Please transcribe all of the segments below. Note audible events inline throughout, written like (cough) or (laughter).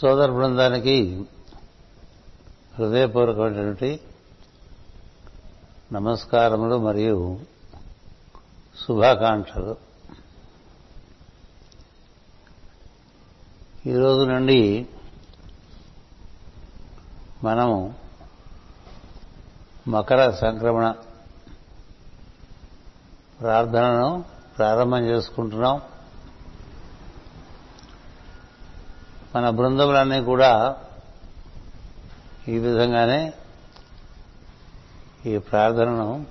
సోదర బృందానికి హృదయపూర్వకమైనటువంటి నమస్కారములు మరియు శుభాకాంక్షలు. ఈరోజు నుండి మనము మకర సంక్రమణ ప్రార్థనను ప్రారంభం చేసుకుంటున్నాం. మన బృందములన్నీ కూడా ఈ విధంగానే ఈ ప్రార్థనను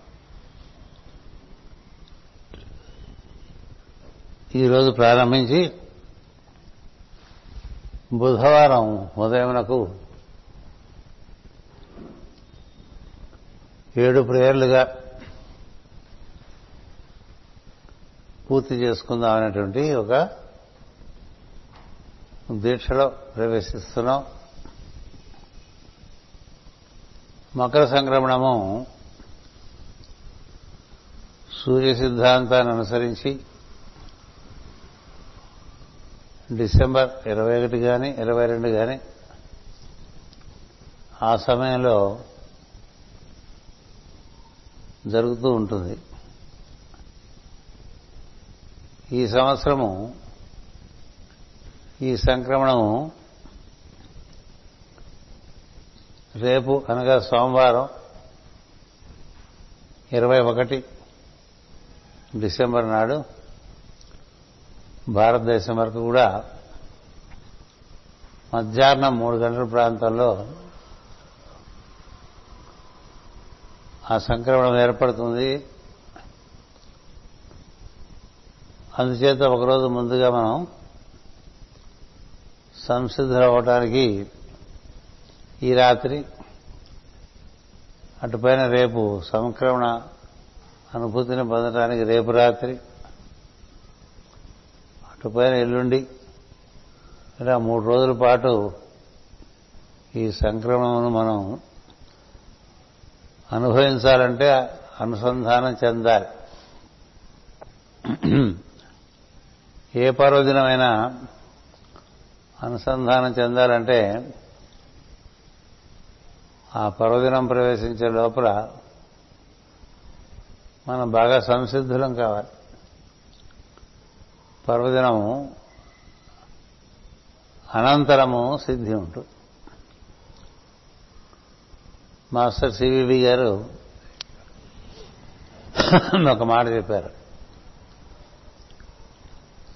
ఈరోజు ప్రారంభించి బుధవారం ఉదయమునకు ఏడు ప్రేయర్లుగా పూర్తి చేసుకుందాం అనేటువంటి ఒక దీక్షలో ప్రవేశిస్తున్నాం. మకర సంక్రమణము సూర్య సిద్ధాంతాన్ని అనుసరించి డిసెంబర్ ఇరవై ఒకటి కానీ ఇరవై రెండు కానీ ఆ సమయంలో జరుగుతూ ఉంటుంది. ఈ సంవత్సరము ఈ సంక్రమణము రేపు అనగా సోమవారం ఇరవై ఒకటి డిసెంబర్ నాడు భారతదేశం వరకు కూడా మధ్యాహ్నం మూడు గంటల ప్రాంతంలో ఆ సంక్రమణం ఏర్పడుతుంది. అందుచేత ఒకరోజు ముందుగా మనం సంసిద్ధులవటానికి ఈ రాత్రి అటుపైన రేపు సంక్రమణ అనుభూతిని పొందడానికి రేపు రాత్రి అటుపైన ఎల్లుండి ఇలా మూడు రోజుల పాటు ఈ సంక్రమణను మనం అనుభవించాలంటే అనుసంధానం చెందాలి. ఏ పర్వదినమైనా అనుసంధానం చెందాలంటే ఆ పర్వదినం ప్రవేశించే లోపల మనం బాగా సంసిద్ధులం కావాలి. పర్వదినము అనంతరము సిద్ధి ఉంటుంది మాస్టర్ సివివి గారు (coughs) ఒక మాట చెప్పారు.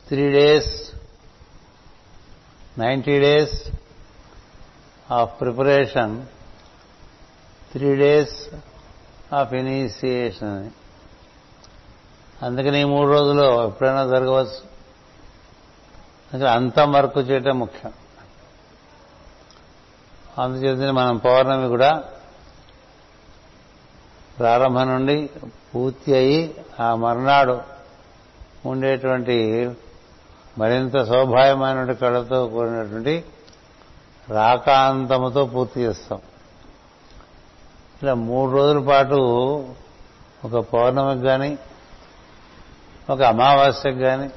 Three days ninety days of preparation three days of initiation. అని అందుకని ఈ మూడు రోజులు ఎప్పుడైనా జరగవచ్చు. అందుకని అంతం వర్క్ చేయటం ముఖ్యం. అందుచేత మనం పౌర్ణమి కూడా ప్రారంభం నుండి పూర్తి అయి ఆ మర్నాడు ఉండేటువంటి మరింత శోభాయమైన కళతో కూడినటువంటి రాకాంతముతో పూర్తి చేస్తాం. ఇలా మూడు రోజుల పాటు ఒక పౌర్ణమికి కానీ ఒక అమావాస్యకు కానీ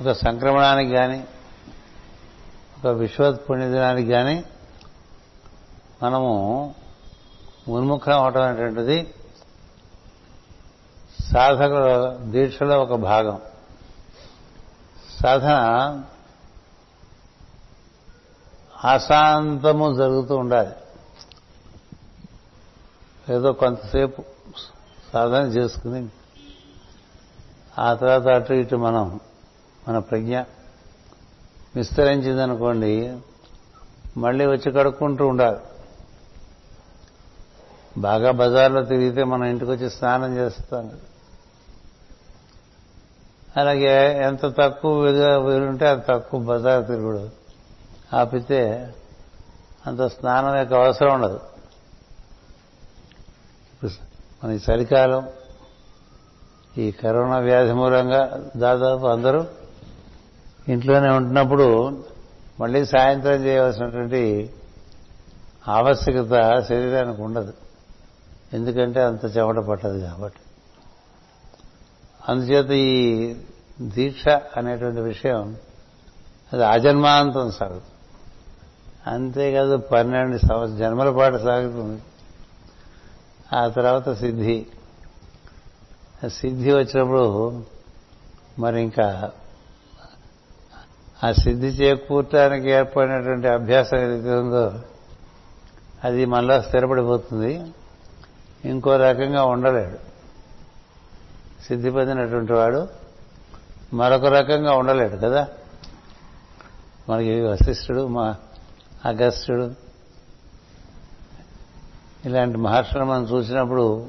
ఒక సంక్రమణానికి కానీ ఒక విశ్వత్ పుణ్యదినానికి కానీ మనము మున్ముఖం అవటం అనేటువంటిది సాధకుల దీక్షలో ఒక భాగం. సాధన అశాంతము జరుగుతూ ఉండాలి. ఏదో కొంతసేపు సాధన చేసుకుని ఆ తర్వాత అటు ఇటు మనం మన ప్రజ్ఞ విస్తరించిందనుకోండి మళ్ళీ వచ్చి కడుక్కుంటూ ఉండాలి. బాగా బజార్లో తిరిగితే మనం ఇంటికి వచ్చి స్నానం చేస్తాం అలాగే ఎంత తక్కువ వీలుంటే అంత తక్కువ బజార్ తిరుగుడు. ఆపితే అంత స్నానం యొక్క అవసరం ఉండదు. మన ఈ చలికాలం ఈ కరోనా వ్యాధి మూలంగా దాదాపు అందరూ ఇంట్లోనే ఉంటున్నప్పుడు మళ్ళీ సాయంత్రం చేయవలసినటువంటి ఆవశ్యకత శరీరానికి ఉండదు. ఎందుకంటే అంత చెమట పట్టదు కాబట్టి. అందుచేత ఈ దీక్ష అనేటువంటి విషయం అది ఆజన్మాంతం సాగుతుంది. అంతేకాదు పన్నెండు సంవత్సర జన్మల పాటు సాగుతుంది. ఆ తర్వాత సిద్ధి. సిద్ధి వచ్చినప్పుడు మరి ఇంకా ఆ సిద్ధి చేకూర్చడానికి ఏర్పడినటువంటి అభ్యాసం ఏదైతే ఉందో అది మనలో స్థిరపడిపోతుంది. ఇంకో రకంగా ఉండలేడు. సిద్ధి పొందినటువంటి వాడు మరొక రకంగా ఉండలేడు కదా? మనకి వశిష్ఠుడు మా అగస్త్యుడు ఇలాంటి మహర్షులు మనం చూసినప్పుడు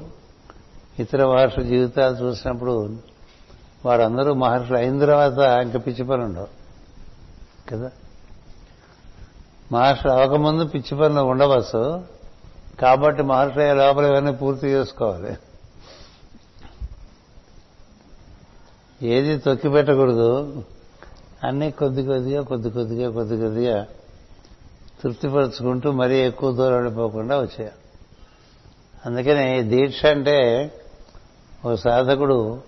ఇతర మహర్షుల జీవితాలు చూసినప్పుడు వారందరూ మహర్షులు అయిన తర్వాత ఇంకా పిచ్చి పనులు ఉండవు కదా? మహర్షులు అవ్వకముందు పిచ్చి పనులు ఉండవచ్చు కాబట్టి మహర్షులు లోపల ఇవన్నీ పూర్తి చేసుకోవాలి. ఏది తొక్కి పెట్టకూడదు. అన్నీ కొద్ది కొద్దిగా కొద్ది కొద్దిగా కొద్ది కొద్దిగా తృప్తిపరుచుకుంటూ మరీ ఎక్కువ దూరం వెళ్ళిపోకుండా వచ్చాయి అందుకని దీక్ష అంటే ఓ సాధకుడు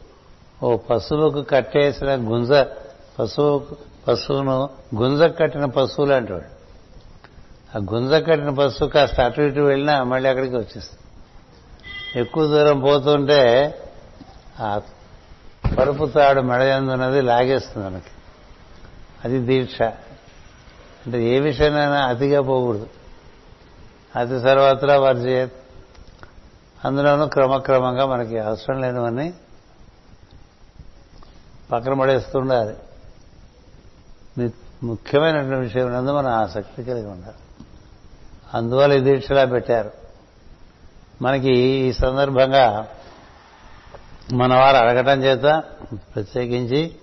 ఓ పశువుకు కట్టేసిన గుంజ పశువు పశువును గుంజ కట్టిన పశువు లాంటివాడు. ఆ గుంజ కట్టిన పశువు కాస్త అటు ఇటు వెళ్ళినా మళ్ళీ అక్కడికి వచ్చేస్తుంది ఎక్కువ దూరం పోతుంటే ఆ పరుపు తాడు మెడయందున్నది లాగేస్తుంది మనకి. అది దీక్ష. అంటే ఏ విషయమైనా అతిగా పోకూడదు. అతి సర్వత్రా వర్జేత్ అందులోనూ క్రమక్రమంగా మనకి అవసరం లేనివన్నీ పక్కన పడేస్తుండాలి. ముఖ్యమైనటువంటి విషయం నందు మనం ఆసక్తి కలిగి ఉండాలి. అందువల్ల ఈ దీక్షలా పెట్టారు. మనకి ఈ సందర్భంగా మన వారు అడగటం చేత ప్రత్యేకించి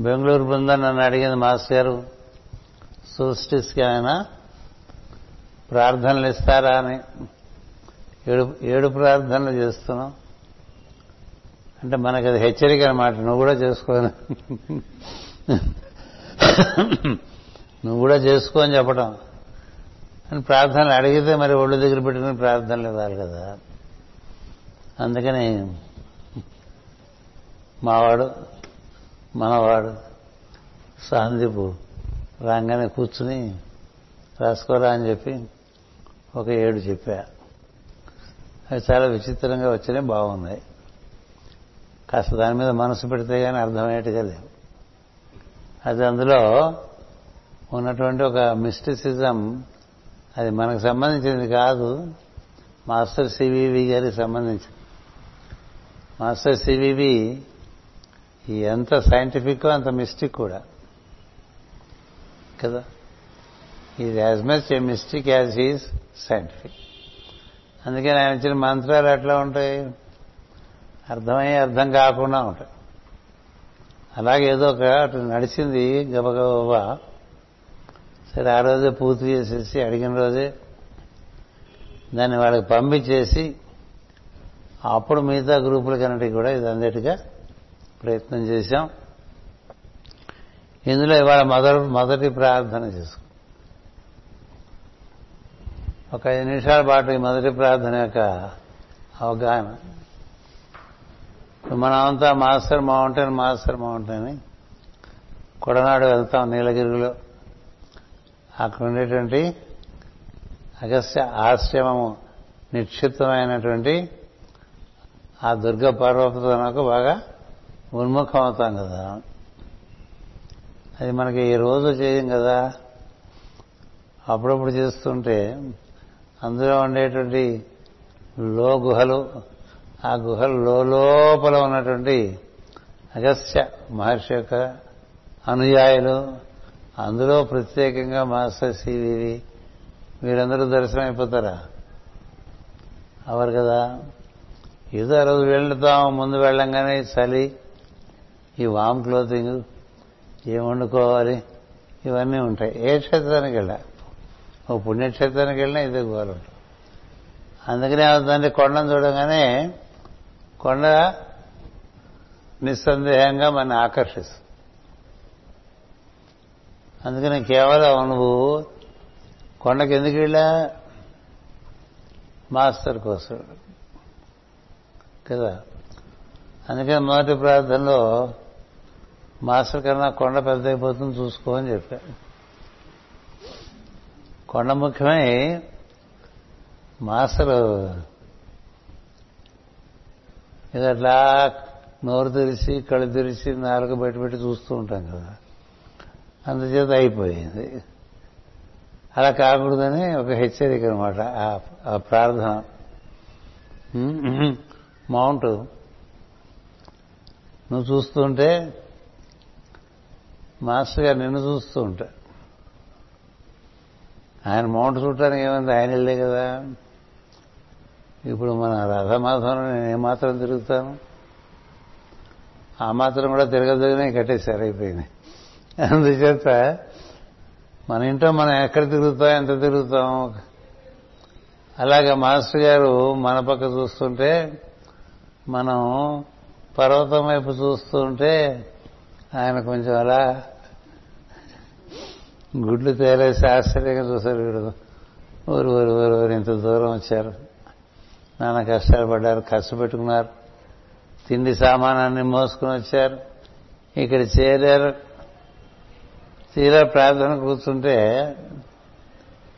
బెంగళూరు బృందం నన్ను అడిగింది మాస్టర్ గారు సూస్టిస్కి ఆయన ప్రార్థనలు ఇస్తారా అని. ఏడు ఏడు ప్రార్థనలు చేస్తున్నాం. అంటే మనకి అది హెచ్చరిక అనమాట నువ్వు కూడా చేసుకోని. నువ్వు కూడా చేసుకో అని చెప్పడం అని ప్రార్థనలు అడిగితే మరి ఒళ్ళు దగ్గర పెట్టుకుని ప్రార్థనలు ఇవ్వాలి కదా. అందుకని మావాడు మనవాడు సాందీపు రాగానే కూర్చుని రాసుకోరా అని చెప్పి ఒక ఏడు చెప్పా. అవి చాలా విచిత్రంగా వచ్చినాయి బాగున్నాయి కాస్త దాని మీద మనసు పెడితే కానీ అర్థమయ్యేట్టుగా లేవు అది అందులో ఉన్నటువంటి ఒక మిస్టిసిజం అది మనకు సంబంధించింది కాదు మాస్టర్ సివివి గారికి సంబంధించింది. మాస్టర్ సివివి ఎంత సైంటిఫిక్ అంత మిస్టిక్ కూడా. కదా? ఇది as much a mystic as he's scientific అందుకని ఆయన ఇచ్చిన మంత్రాలు ఎట్లా ఉంటాయి? అర్థమై అర్థం కాకుండా ఉంటాయి. అలాగే ఏదో ఒక అటు నడిచింది గబగబా సరే ఆ రోజే పూర్తి చేసేసి అడిగిన రోజే దాన్ని వాళ్ళకి పంపించేసి అప్పుడు మిగతా గ్రూపులకన్నిటికీ కూడా ఇది అందేట్టుగా ప్రయత్నం చేశాం. ఇందులో ఇవాళ మొదటి మొదటి ప్రార్థన చేసుకు ఒక ఐదు నిమిషాల పాటు ఈ మొదటి ప్రార్థన యొక్క అవగాహన. మనమంతా master mountain master mountain Kodanad వెళ్తాం నీలగిరిలో. అక్కడ ఉండేటువంటి అగస్త్య ఆశ్రమము నిక్షిప్తమైనటువంటి ఆ దుర్గ పర్వతనకు బాగా ఉన్ముఖం అవుతాం కదా. అది మనకి ఈ రోజు చేయం కదా. అప్పుడప్పుడు చేస్తుంటే అందులో ఉండేటువంటి లో గుహలు ఆ గుహలు లోపల ఉన్నటువంటి అగస్త్య మహర్షి యొక్క అనుయాయులు అందులో ప్రత్యేకంగా మాస్టర్ సివివి వీరందరూ దర్శనం అయిపోతారా అవరు కదా. ఏదో అరవై రోజు వెళ్తాం ముందు వెళ్ళంగానే చలి ఈ వామ్ క్లోతింగ్ ఏం వండుకోవాలి? ఇవన్నీ ఉంటాయి. ఏ క్షేత్రానికి వెళ్ళా? ఓ పుణ్యక్షేత్రానికి వెళ్ళినా ఇదే గోలు ఉంటుంది అందుకనే అవుతుందంటే కొండను చూడగానే కొండ నిస్సందేహంగా మన ఆకర్షిస్తుంది. అందుకని కేవలం నువ్వు కొండకి ఎందుకు వెళ్ళా? మాస్టర్ కోసం. కదా? అందుకని మొదటి ప్రార్థనలో మాస్టర్ కన్నా కొండ పెద్ద అయిపోతుంది చూసుకో అని చెప్పా. కొండ ముఖ్యమై మాస్టర్ ఇది అట్లా నోరు తెరిచి కళ్ళు తెరిచి నాలుగు బయట పెట్టి చూస్తూ ఉంటాం కదా. అందుచేత అయిపోయింది. అలా కాకూడదని ఒక హెచ్చరిక అనమాట ఆ ప్రార్థన. మౌంట్. నువ్వు చూస్తుంటే మాస్టర్ గారు నిన్ను చూస్తూ ఉంటా ఆయన మౌంట్ చూడటానికి ఏమైంది? ఆయన వెళ్ళే కదా. ఇప్పుడు మన రథమాసంలో నేను ఏమాత్రం తిరుగుతాను? ఆ మాత్రం కూడా తిరగదగినే కట్టేశారు అయిపోయింది. అందుచేత మన ఇంట్లో మనం ఎక్కడ తిరుగుతాం ఎంత తిరుగుతాం? అలాగే మాస్టర్ గారు మన పక్క చూస్తుంటే మనం పర్వతం వైపు చూస్తుంటే ఆయన కొంచెం అలా గుడ్లు తేలేసి ఆశ్చర్యంగా చూశారు వీడు. ఊరు ఊరు ఊరు ఊరు ఇంత దూరం వచ్చారు. నాన్న కష్టాలు పడ్డారు కష్టపెట్టుకున్నారు తిండి సామానాన్ని మోసుకుని వచ్చారు. ఇక్కడ చేరారు. తీరా ప్రార్థన కూర్చుంటే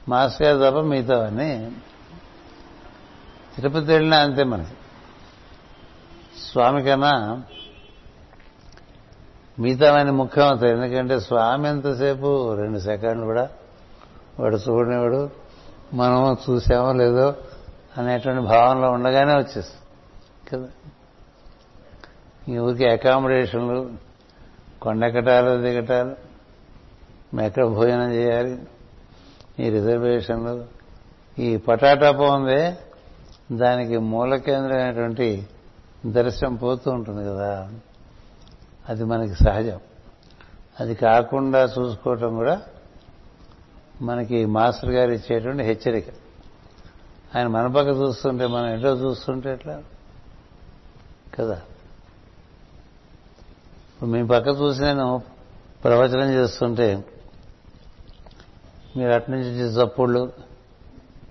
మాస్టర్ గారు తప్ప మిగతా అని తిరుపతి వెళ్ళినా అంతే మనకి. స్వామి కన్నా మిగతావన్నీ ముఖ్యం అవుతాయి. ఎందుకంటే స్వామి ఎంతసేపు? రెండు సెకండ్లు కూడా. వాడు చూడనివాడు. మనం చూసామో లేదో అనేటువంటి భావనలో ఉండగానే వచ్చేస్తుంది. కదా? ఈ ఊరికి అకామిడేషన్లు కొండెక్కటాలు దిగటాలు ఎక్కడ భోజనం చేయాలి ఈ రిజర్వేషన్లు ఈ పటాటా పోందే దానికి మూల కేంద్రమైనటువంటి దర్శనం పోతూ ఉంటుంది కదా. అది మనకి సహజం. అది కాకుండా చూసుకోవటం కూడా మనకి మాస్టర్ గారు ఇచ్చేటువంటి హెచ్చరిక. ఆయన మన పక్క చూస్తుంటే మనం ఎటో చూస్తుంటే ఎట్లా? కదా? ఇప్పుడు మీ పక్క చూసి నేను ప్రవచనం చేస్తుంటే మీరు అటు నుంచి వచ్చే చప్పుళ్ళు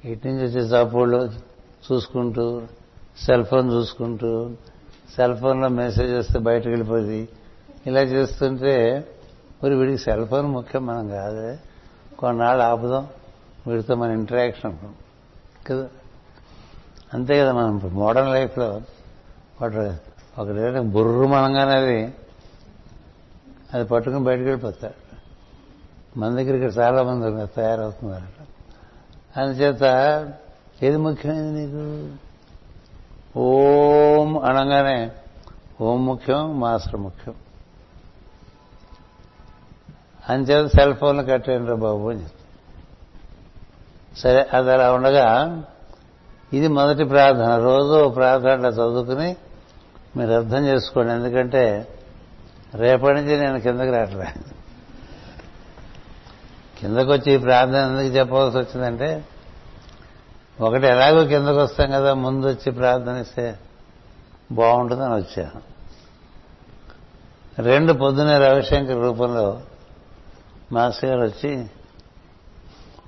ఇటు నుంచి వచ్చే చప్పుళ్ళు చూసుకుంటూ సెల్ ఫోన్ చూసుకుంటూ సెల్ ఫోన్లో మెసేజ్ వస్తే బయటకు వెళ్ళిపోయి ఇలా చేస్తుంటే మరి వీడికి సెల్ ఫోన్ ముఖ్యం మనం కాదు. కొన్నాళ్ళు ఆపుదాం. వీడితో మన ఇంటరాక్షన్ కదా? అంతే కదా మనం మోడర్న్ లైఫ్లో వాడు ఒకటి బుర్రు మనంగానేది అది. అది పట్టుకుని బయటకు వెళ్ళిపోతాడు మన దగ్గర చాలా మంది తయారవుతున్నారట అందుచేత ఏది ముఖ్యమైనది నీకు? ఓం అనగానే ఓం ముఖ్యం మాస్టర్ ముఖ్యం. అంచేత సెల్ ఫోన్లు కట్టేయండి బాబు అని సరే అది అలా ఉండగా ఇది మొదటి ప్రార్థన. రోజు ప్రార్థన చదువుకుని మీరు అర్థం చేసుకోండి. ఎందుకంటే రేపటి నుంచి నేను కిందకి రావట్లే కిందకు వచ్చి ఈ ప్రార్థన ఎందుకు చెప్పవలసి వచ్చిందంటే ఒకటి ఎలాగో కిందకు వస్తాం కదా ముందు వచ్చి ప్రార్థనిస్తే బాగుంటుందని వచ్చాను. రెండు పొద్దునే రవిశంకర్ రూపంలో మాస్టర్ గారు వచ్చి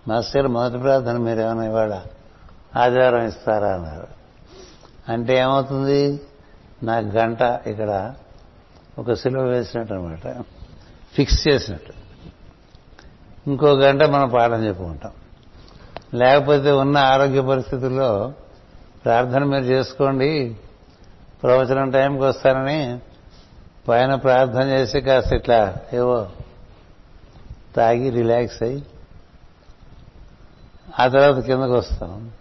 మాస్టర్ గారు మొదటి ప్రార్థన మీరు ఏమైనా ఇవాళ ఆదివారం ఇస్తారా? అన్నారు. అంటే ఏమవుతుంది? నా గంట ఇక్కడ ఒక సిలువ వేసినట్టు అనమాట ఫిక్స్ చేసినట్టు. ఇంకో గంట మనం పాఠం చెప్పుకుంటాం. లేకపోతే ఉన్న ఆరోగ్య పరిస్థితుల్లో ప్రార్థన మీరు చేసుకోండి. ప్రవచనం టైంకి వస్తారని పైన ప్రార్థన చేసి కాస్త ఇట్లా ఏవో తాగి రిలాక్స్ అయ్యి ఆ తర్వాత కిందకు వస్తాం.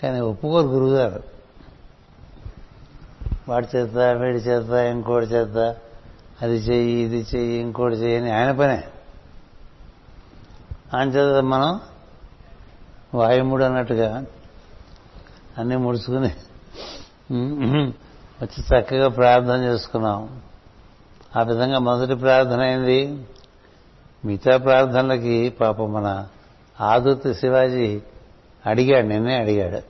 కానీ ఒప్పుకోరు గురువుగారు. వాడి చేత వీడి చేత ఇంకోటి చేత అది చెయ్యి ఇది చెయ్యి ఇంకోటి చెయ్యని ఆయన పనే. ఆయన చేత మనం వాయుముడు అన్నట్టుగా అన్నీ ముడుచుకుని వచ్చి చక్కగా ప్రార్థన చేసుకున్నాం. ఆ విధంగా మొదటి ప్రార్థన అయింది. మిగతా ప్రార్థనలకి పాపం మన ఆదుర్తి శివాజీ అడిగాడు నిన్నే అడిగాడు.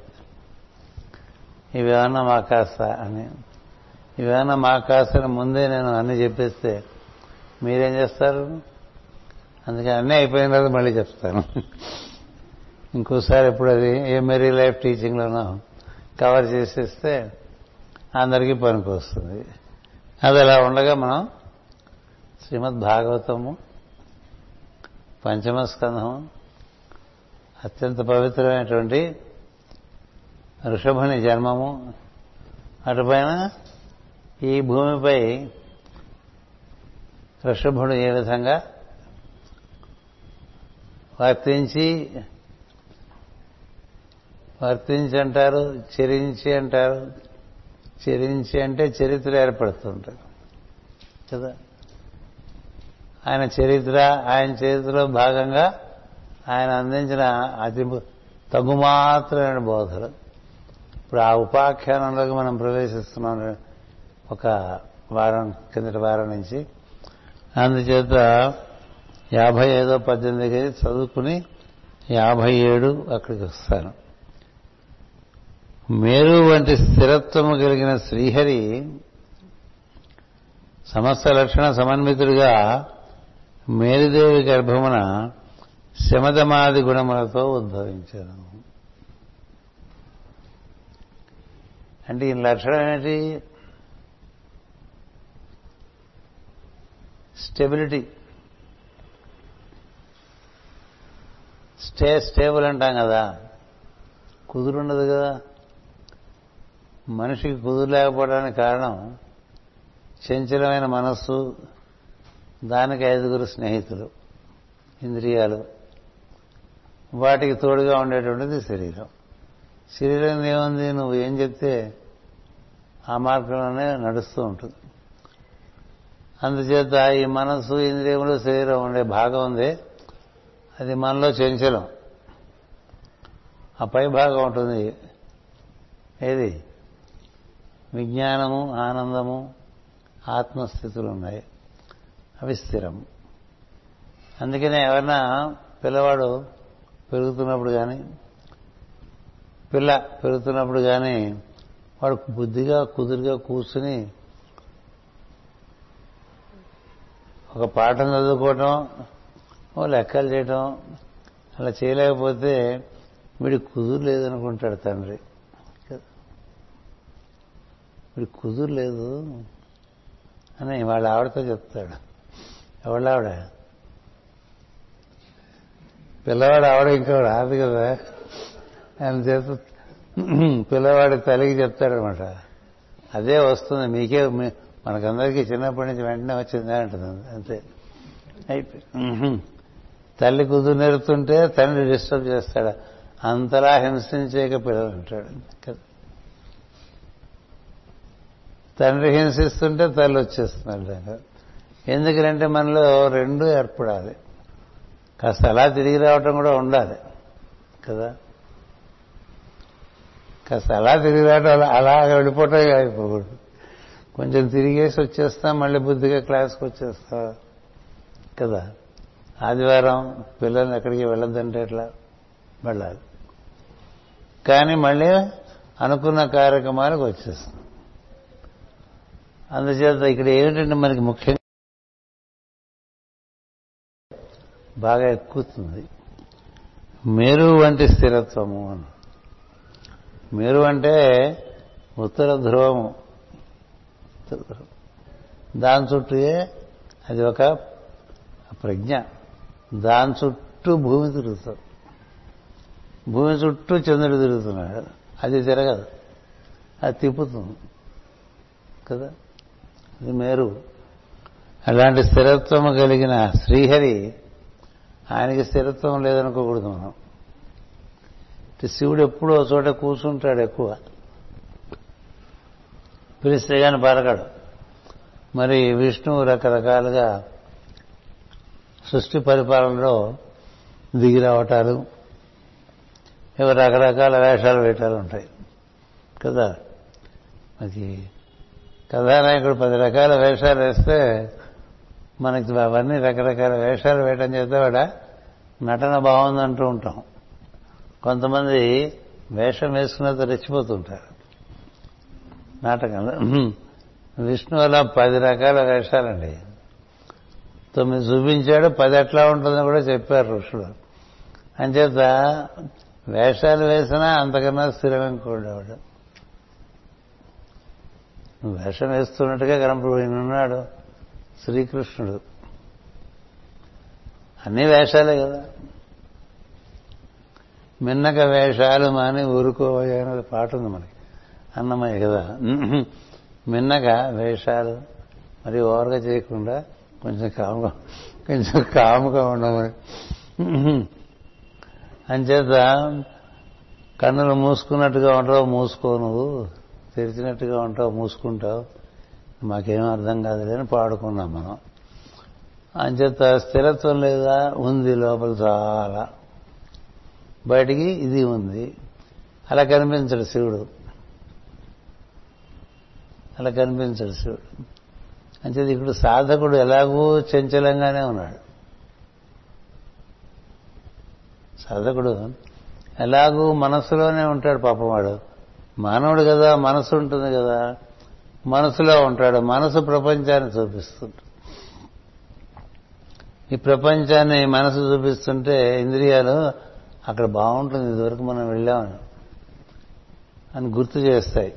ఇవేమన్నా మా కాస్త అని. ఇవేమన్నా మా కాస్త ముందే నేను అన్ని చెప్పేస్తే మీరేం చేస్తారు? అందుకని అన్నీ అయిపోయిన తర్వాత మళ్ళీ చెప్తాను. ఇంకోసారి ఎప్పుడు అది ఏ మెరీ లైఫ్ టీచింగ్లోనో కవర్ చేసేస్తే అందరికీ పనికి వస్తుంది. అది అలా ఉండగా మనం శ్రీమద్ భాగవతము పంచమ స్కంధం అత్యంత పవిత్రమైనటువంటి ఋషభుని జన్మము. అటుపైన ఈ భూమిపై ఋషభుడు ఏ విధంగా వర్తించి వర్తించి అంటారు చెరించి అంటారు చెరించి అంటే చరిత్ర ఏర్పడుతుంటారు. కదా? ఆయన చరిత్ర ఆయన చరిత్రలో భాగంగా ఆయన అందించిన అతి తగుమాత్రమైన బోధలు. ఇప్పుడు ఆ ఉపాఖ్యానంలోకి మనం ప్రవేశిస్తున్నాం ఒక వారం కిందటి వారం నుంచి. అందుచేత యాభై ఐదో పద్దెనిమిది చదువుకుని యాభై ఏడు అక్కడికి వస్తాను. మేరు వంటి స్థిరత్వము కలిగిన శ్రీహరి సమస్త లక్షణ సమన్వితుడిగా మేరుదేవి గర్భమున శమదమాది గుణములతో ఉద్భవించాను అంటే ఈ లక్షణం ఏంటి స్టెబిలిటీ. స్టే స్టేబుల్ అంటాం కదా. కుదురుండదు కదా. మనిషికి కుదురు లేకపోవడానికి కారణం చంచలమైన మనస్సు దానికి ఐదుగురు స్నేహితులు ఇంద్రియాలు. వాటికి తోడుగా ఉండేటువంటిది శరీరం. శరీరం ఏముంది? నువ్వు ఏం చెప్తే ఆ మార్గంలోనే నడుస్తూ ఉంటుంది. అందుచేత ఈ మనస్సు ఇంద్రియములు శరీరం ఉండే భాగం ఉంది. అది మనలో చెంచలం. ఆ పై భాగం ఉంటుంది. ఏది? విజ్ఞానము ఆనందము ఆత్మస్థితులు ఉన్నాయి. అవి స్థిరం. అందుకనే ఎవరన్నా పిల్లవాడు పెరుగుతున్నప్పుడు కానీ పిల్ల పెరుగుతున్నప్పుడు కానీ వాడు బుద్ధిగా కుదురుగా కూర్చుని ఒక పాఠం చదువుకోవటం ఓ లెక్కలు చేయటం అలా చేయలేకపోతే వీడి కుదురు లేదనుకుంటాడు తండ్రి. వీడి కుదురు లేదు అని వాళ్ళ ఆవిడతో చెప్తాడు. ఎవళ్ళ ఆవిడ? పిల్లవాడు ఆవిడ ఇంకా రాదు కదా. ఆయన చేత పిల్లవాడి తల్లికి చెప్తాడనమాట. అదే వస్తుంది. మీకే మనకందరికీ చిన్నప్పటి నుంచి వెంటనే వచ్చిందే అంటుంది. అంతే. అయిపోయి. తల్లి కుదురు నెరుతుంటే తండ్రి డిస్టర్బ్ చేస్తాడు? అంతలా హింసించేక పిల్లలు అంటాడు కదా తండ్రి హింసిస్తుంటే తల్లి వచ్చేస్తున్నాడు ఎందుకంటే మనలో రెండు ఏర్పడాలి. కాస్త అలా తిరిగి రావటం కూడా ఉండాలి కదా? కాస్త అలా తిరిగి రావటం అలా అలా వెళ్ళిపోవటం అయిపోకూడదు. కొంచెం తిరిగేసి వచ్చేస్తాం మళ్ళీ బుద్ధిగా క్లాస్కి వచ్చేస్తా కదా? ఆదివారం పిల్లల్ని ఎక్కడికి వెళ్ళొద్దంటే ఎట్లా? వెళ్ళాలి. కానీ మళ్ళీ అనుకున్న కార్యక్రమాలకు వచ్చేస్తాం. అందుచేత ఇక్కడ ఏమిటంటే మనకి ముఖ్యంగా బాగా ఎక్కుతుంది. మేరు వంటి స్థిరత్వము అని. మేరు అంటే ఉత్తర ధ్రువము. దాని చుట్టూయే అది ఒక ప్రజ్ఞ. దాని చుట్టూ భూమి తిరుగుతుంది. భూమి చుట్టూ చంద్రుడు తిరుగుతున్నాడు అది తిరగదు అది తిప్పుతుంది. కదా? అది మేరు. అలాంటి స్థిరత్వము కలిగిన శ్రీహరి ఆయనకి స్థిరత్వం లేదనుకోకూడదు మనం. శివుడు ఎప్పుడో చోట కూర్చుంటాడు ఎక్కువ. పిలిస్తే కానీ పలకడు మరి విష్ణువు రకరకాలుగా సృష్టి పరిపాలనలో దిగి రావటాలు ఇవి రకరకాల వేషాలు వేయటాలు ఉంటాయి. కదా? మనకి కథానాయకుడు పది రకాల వేషాలు వేస్తే మనకి అవన్నీ రకరకాల వేషాలు వేయటం చేస్తే వాడ నటన బాగుందంటూ ఉంటాం. కొంతమంది వేషం వేసుకున్నది రెచ్చిపోతుంటారు. నాటకంలో. విష్ణు అలా పది రకాల వేషాలండి. తొమ్మిది చూపించాడు పది ఎట్లా ఉంటుందని కూడా చెప్పారు ఋషులు. అంచేత వేషాలు వేసినా అంతకన్నా స్థిరమైన కూడేవాడు. వేషం వేస్తున్నట్టుగా కనపడు ఉన్నాడు శ్రీకృష్ణుడు. అన్ని వేషాలే కదా. మిన్నక వేషాలు మాని ఊరుకోవయ్యా అనే పాట ఉంది మనకి. అన్నమయ్య కదా. మిన్నక వేషాలు మరి ఓవర్గా చేయకుండా కొంచెం కాముగా కొంచెం కాముగా ఉండమని అంచేత కన్నులు మూసుకున్నట్టుగా ఉంటావు మూసుకో నువ్వు. తెరిచినట్టుగా ఉంటావు మూసుకుంటావు. మాకేం అర్థం కాదులేని పాడుకున్నాం మనం. అంచేత స్థిరత్వం లేదా? ఉంది లోపల చాలా. బయటికి ఇది ఉంది. అలా కనిపించడు శివుడు. అలా కనిపించడు శివుడు. అంచేది ఇప్పుడు సాధకుడు ఎలాగూ చంచలంగానే ఉన్నాడు. సాధకుడు ఎలాగూ మనస్సులోనే ఉంటాడు పాపం వాడు. మానవుడు కదా మనసు ఉంటుంది కదా. మనసులో ఉంటాడు. మనసు ప్రపంచాన్ని చూపిస్తుంటాడు ఈ ప్రపంచాన్ని మనసు చూపిస్తుంటే ఇంద్రియాలు అక్కడ బాగుంటుంది. ఇదివరకు మనం వెళ్ళామని. అని గుర్తు చేస్తాయి.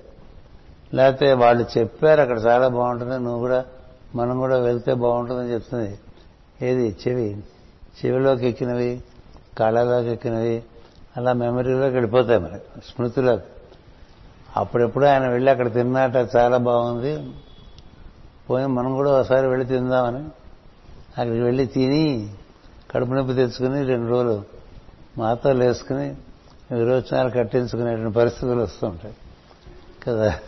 లేకపోతే వాళ్ళు చెప్పారు అక్కడ చాలా బాగుంటుంది. నువ్వు కూడా మనం కూడా వెళ్తే బాగుంటుందని చెప్తుంది. ఏది? చెవి. చెవిలోకి ఎక్కినవి కళ్ళలోకి ఎక్కినవి అలా మెమరీలోకి వెళ్ళిపోతాయి మనకి స్మృతిలోకి. అప్పుడెప్పుడు ఆయన వెళ్ళి అక్కడ తిన్నాట చాలా బాగుంది. పోయి మనం కూడా ఒకసారి వెళ్ళి తిందామని. అక్కడికి వెళ్ళి తిని కడుపు నొప్పి తెచ్చుకుని రెండు రోజులు మాతో లేసుకుని విరోచనాలు కట్టించుకునేటువంటి పరిస్థితులు వస్తుంటాయి కదా?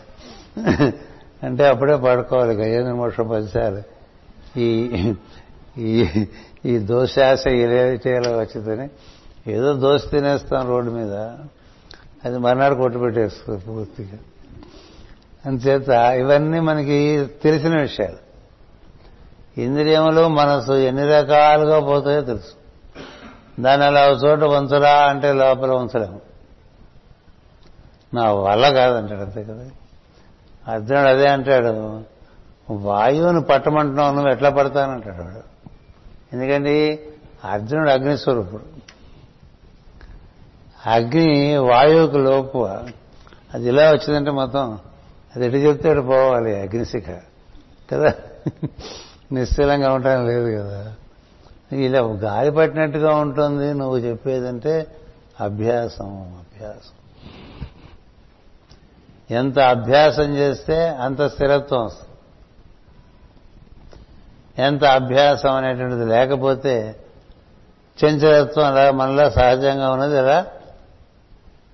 అంటే అప్పుడే పడుకోవాలి. గజేంద్ర మోక్షం పరిచారు ఈ ఈ ఈ దోశాశ ఇరేటేలా వచ్చిందని ఏదో దోశ తినేస్తాం రోడ్డు మీద. అది మర్నాడు కొట్టు పెట్టేస్తుంది పూర్తిగా. అంచేత ఇవన్నీ మనకి తెలిసిన విషయాలు. ఇంద్రియములు మనసు ఎన్ని రకాలుగా పోతాయో తెలుసు. దాన్ని అలా ఒక చోట ఉంచరా అంటే లోపల ఉంచలేము. నా వల్ల కాదంటాడు అంతే కదా. అర్జునుడు అదే అంటాడు వాయువుని పట్టమంటున్నావు నువ్వు ఎట్లా పడతానంటాడు వాడు. ఎందుకంటే అర్జునుడు అగ్నిస్వరూపుడు. అగ్ని వాయువుకు లోపు అది ఇలా వచ్చిందంటే మొత్తం అది ఎటు చెప్తే అటు పోవాలి అగ్నిశిఖ కదా? నిశ్చలంగా ఉండటం లేదు కదా? ఇలా గాలి పట్టినట్టుగా ఉంటుంది నువ్వు చెప్పేదంటే అభ్యాసం అభ్యాసం. ఎంత అభ్యాసం చేస్తే అంత స్థిరత్వం వస్తుంది. ఎంత అభ్యాసం అనేటువంటిది లేకపోతే చంచలత్వం అలా మనలో సహజంగా ఉన్నది అలా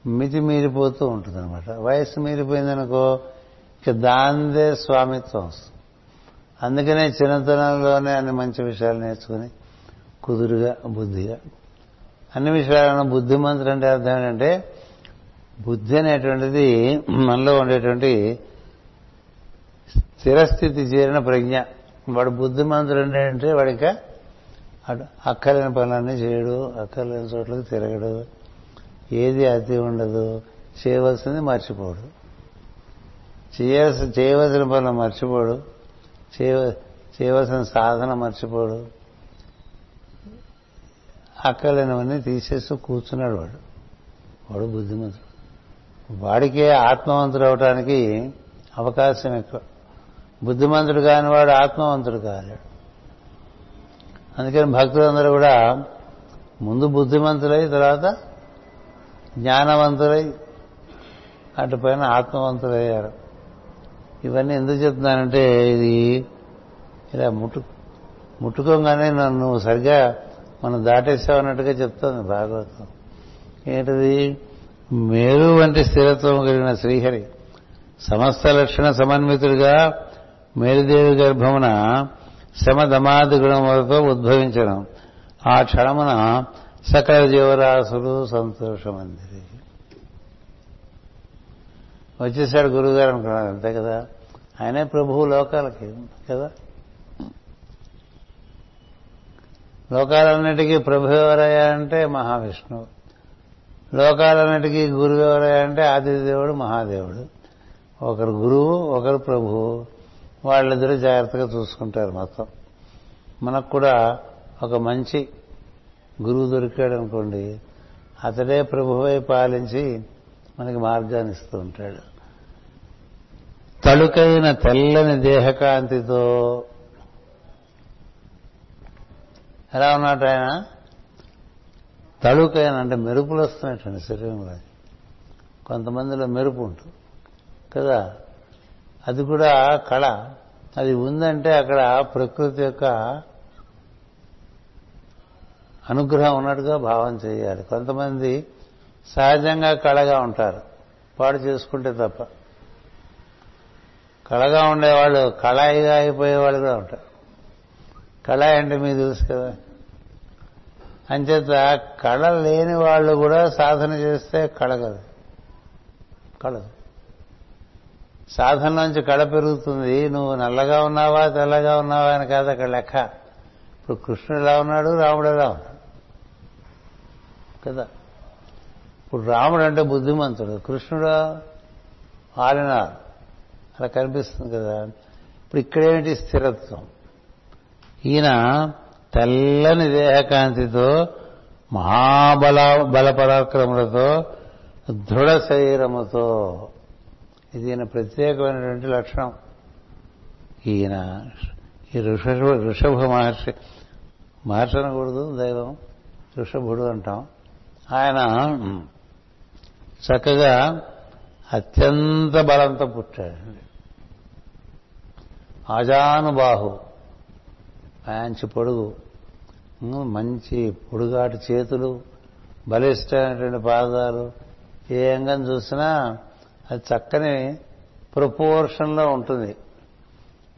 మితి మీరిపోతూ ఉంటుంది అనమాట వయస్సు మీరిపోయిందనుకో ఇక దాందే స్వామిత్వం వస్తుంది. అందుకనే చిన్నతనంలోనే అన్ని మంచి విషయాలు నేర్చుకుని కుదురుగా బుద్ధిగా. అన్ని విషయాలను బుద్ధిమంతుడు అంటే అర్థం ఏంటంటే బుద్ధి అనేటువంటిది మనలో ఉండేటువంటి స్థిరస్థితి చేరిన ప్రజ్ఞ. వాడు బుద్ధిమంతుడు అంటే వాడిక అక్కలేని పనులన్నీ చేయడు అక్కర్లేని చోట్లకి తిరగడు. ఏది అతి ఉండదు. చేయవలసింది మర్చిపోడు. చేయాల్సిన చేయవలసిన పనులు మర్చిపోడు. చేయవలసిన సాధన మర్చిపోడు. అక్కలేనివన్నీ తీసేస్తూ కూర్చున్నాడు వాడు. వాడు బుద్ధిమంతుడు. వాడికే ఆత్మవంతుడు అవటానికి అవకాశం ఎక్కువ. బుద్ధిమంతుడు కాని వాడు ఆత్మవంతుడు కాలేడు. అందుకని భక్తులందరూ కూడా ముందు బుద్ధిమంతులై తర్వాత జ్ఞానవంతులై అటుపైన ఆత్మవంతులయ్యారు. ఇవన్నీ ఎందుకు చెప్తున్నానంటే ఇది ఇలా ముట్టు ముట్టుకోగానే నన్ను సరిగ్గా మనం దాటేసామన్నట్టుగా చెప్తోంది భాగవతం. ఏంటిది? మేరు వంటి స్థిరత్వం కలిగిన శ్రీహరి సమస్త లక్షణ సమన్వితుడిగా మేరుదేవి గర్భమున శమ దమాది గుణములతో ఉద్భవించడం. ఆ క్షణమున సకల జీవరాశులు సంతోషమందిరి. వచ్చేసాడు గురువుగారు అనుకున్నాడు అంతే కదా? ఆయనే ప్రభువు లోకాలకి కదా? లోకాలన్నిటికీ ప్రభు ఎవరయ్యా అంటే మహావిష్ణువు. లోకాలన్నిటికీ గురువు ఎవరయ్యా అంటే ఆదిదేవుడు మహాదేవుడు. ఒకరు గురువు ఒకరు ప్రభువు. వాళ్ళిద్దరూ జాగ్రత్తగా చూసుకుంటారు మొత్తం. మనకు కూడా ఒక మంచి గురువు దొరికాడు అనుకోండి అతడే ప్రభువై పాలించి మనకి మార్గాన్ని ఇస్తూ ఉంటాడు. తలుకైన తెల్లని దేహకాంతితో ఎలా ఉన్నాడు ఆయన? తళుకైన అంటే మెరుపులు వస్తున్నట్టండి శరీరంలో. కొంతమందిలో మెరుపు ఉంటుంది కదా? అది కూడా కళ. అది ఉందంటే అక్కడ ప్రకృతి యొక్క అనుగ్రహం ఉన్నట్టుగా భావం చేయాలి. కొంతమంది సహజంగా కళగా ఉంటారు. పాడు చేసుకుంటే తప్ప. కళగా ఉండేవాళ్ళు కళాయిగా అయిపోయేవాళ్ళు కూడా ఉంటారు. కళాయి అంటే మీకు తెలుసు కదా? అంచేత కళ లేని వాళ్ళు కూడా సాధన చేస్తే కళ కదా. సాధన నుంచి కళ పెరుగుతుంది. నువ్వు నల్లగా ఉన్నావా తెల్లగా ఉన్నావా అని కాదు అక్కడ లెక్క. ఇప్పుడు కృష్ణుడు ఎలా ఉన్నాడు? రాముడు ఎలా ఉన్నాడు? కదా. ఇప్పుడు రాముడు అంటే బుద్ధిమంతుడు. కృష్ణుడు ఆలినారు అలా కనిపిస్తుంది కదా. ఇప్పుడు ఇక్కడేమిటి స్థిరత్వం? ఈయన తెల్లని దేహకాంతితో మహాబల బల పరాక్రములతో దృఢ శరీరముతో ఇది ఈయన ప్రత్యేకమైనటువంటి లక్షణం. ఈయన ఈ ఋషభ ఋషభ మహర్షి మహర్షి అనకూడదు దైవం ఋషభుడు అంటాం. ఆయన చక్కగా అత్యంత బలంతో పుట్టాడు. ఆజానుబాహు మంచి పొడుగు. మంచి పొడుగాటి చేతులు బలిష్టమైనటువంటి పాదాలు. ఏ అంగం చూసినా అది చక్కని ప్రపోర్షన్లో ఉంటుంది.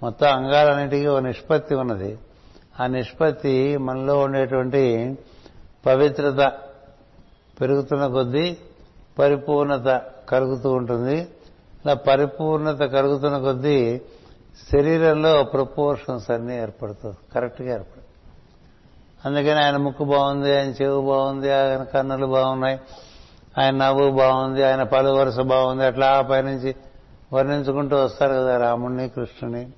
మొత్తం అంగాలన్నిటికీ ఒక నిష్పత్తి ఉన్నది. ఆ నిష్పత్తి మనలో ఉండేటువంటి పవిత్రత పెరుగుతున్న కొద్దీ పరిపూర్ణత కలుగుతూ ఉంటుంది. ఇలా పరిపూర్ణత కలుగుతున్న కొద్దీ శరీరంలో ప్రపోర్షన్స్ అన్నీ ఏర్పడుతుంది కరెక్ట్గా ఏర్పడుతుంది అందుకని ఆయన ముక్కు బాగుంది ఆయన చెవు బాగుంది ఆయన కన్నులు బాగున్నాయి ఆయన నవ్వు బాగుంది ఆయన పలు వరుస బాగుంది. అట్లా పైనుంచి వర్ణించుకుంటూ వస్తారు కదా రాముణ్ణి కృష్ణుని.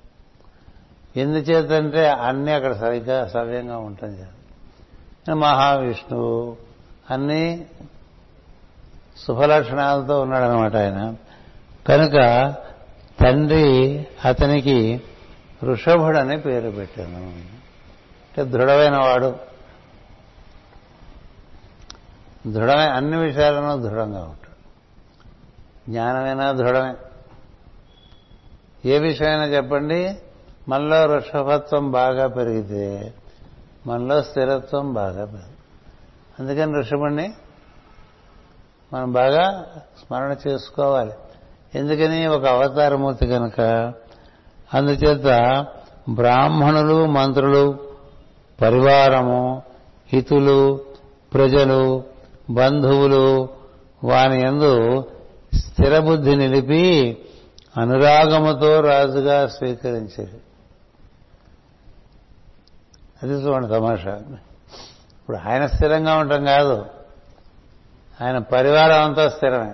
ఎందుచేతంటే అన్నీ అక్కడ సరిగ్గా సవ్యంగా ఉంటుంది మహావిష్ణువు అన్ని శుభలక్షణాలతో ఉన్నాడనమాట ఆయన. కనుక తండ్రి అతనికి వృషభుడు అని పేరు పెట్టాను. అంటే దృఢమైన వాడు. దృఢమే అన్ని విషయాలను దృఢంగా ఉంటాడు. జ్ఞానమైనా దృఢమే. ఏ విషయమైనా చెప్పండి మనలో వృషభత్వం బాగా పెరిగితే మనలో స్థిరత్వం బాగా పెరుగుతుంది. అందుకని ఋషభుణ్ణి మనం బాగా స్మరణ చేసుకోవాలి. ఎందుకని ఒక అవతారమూర్తి కనుక అందుచేత బ్రాహ్మణులు మంత్రులు పరివారము హితులు ప్రజలు బంధువులు వాని ఎందు స్థిరబుద్ధి నిలిపి అనురాగముతో రాజుగా స్వీకరించేది అది చూడండి తమాషా. ఇప్పుడు ఆయన స్థిరంగా ఉండటం కాదు. ఆయన పరివారం అంతా స్థిరమే.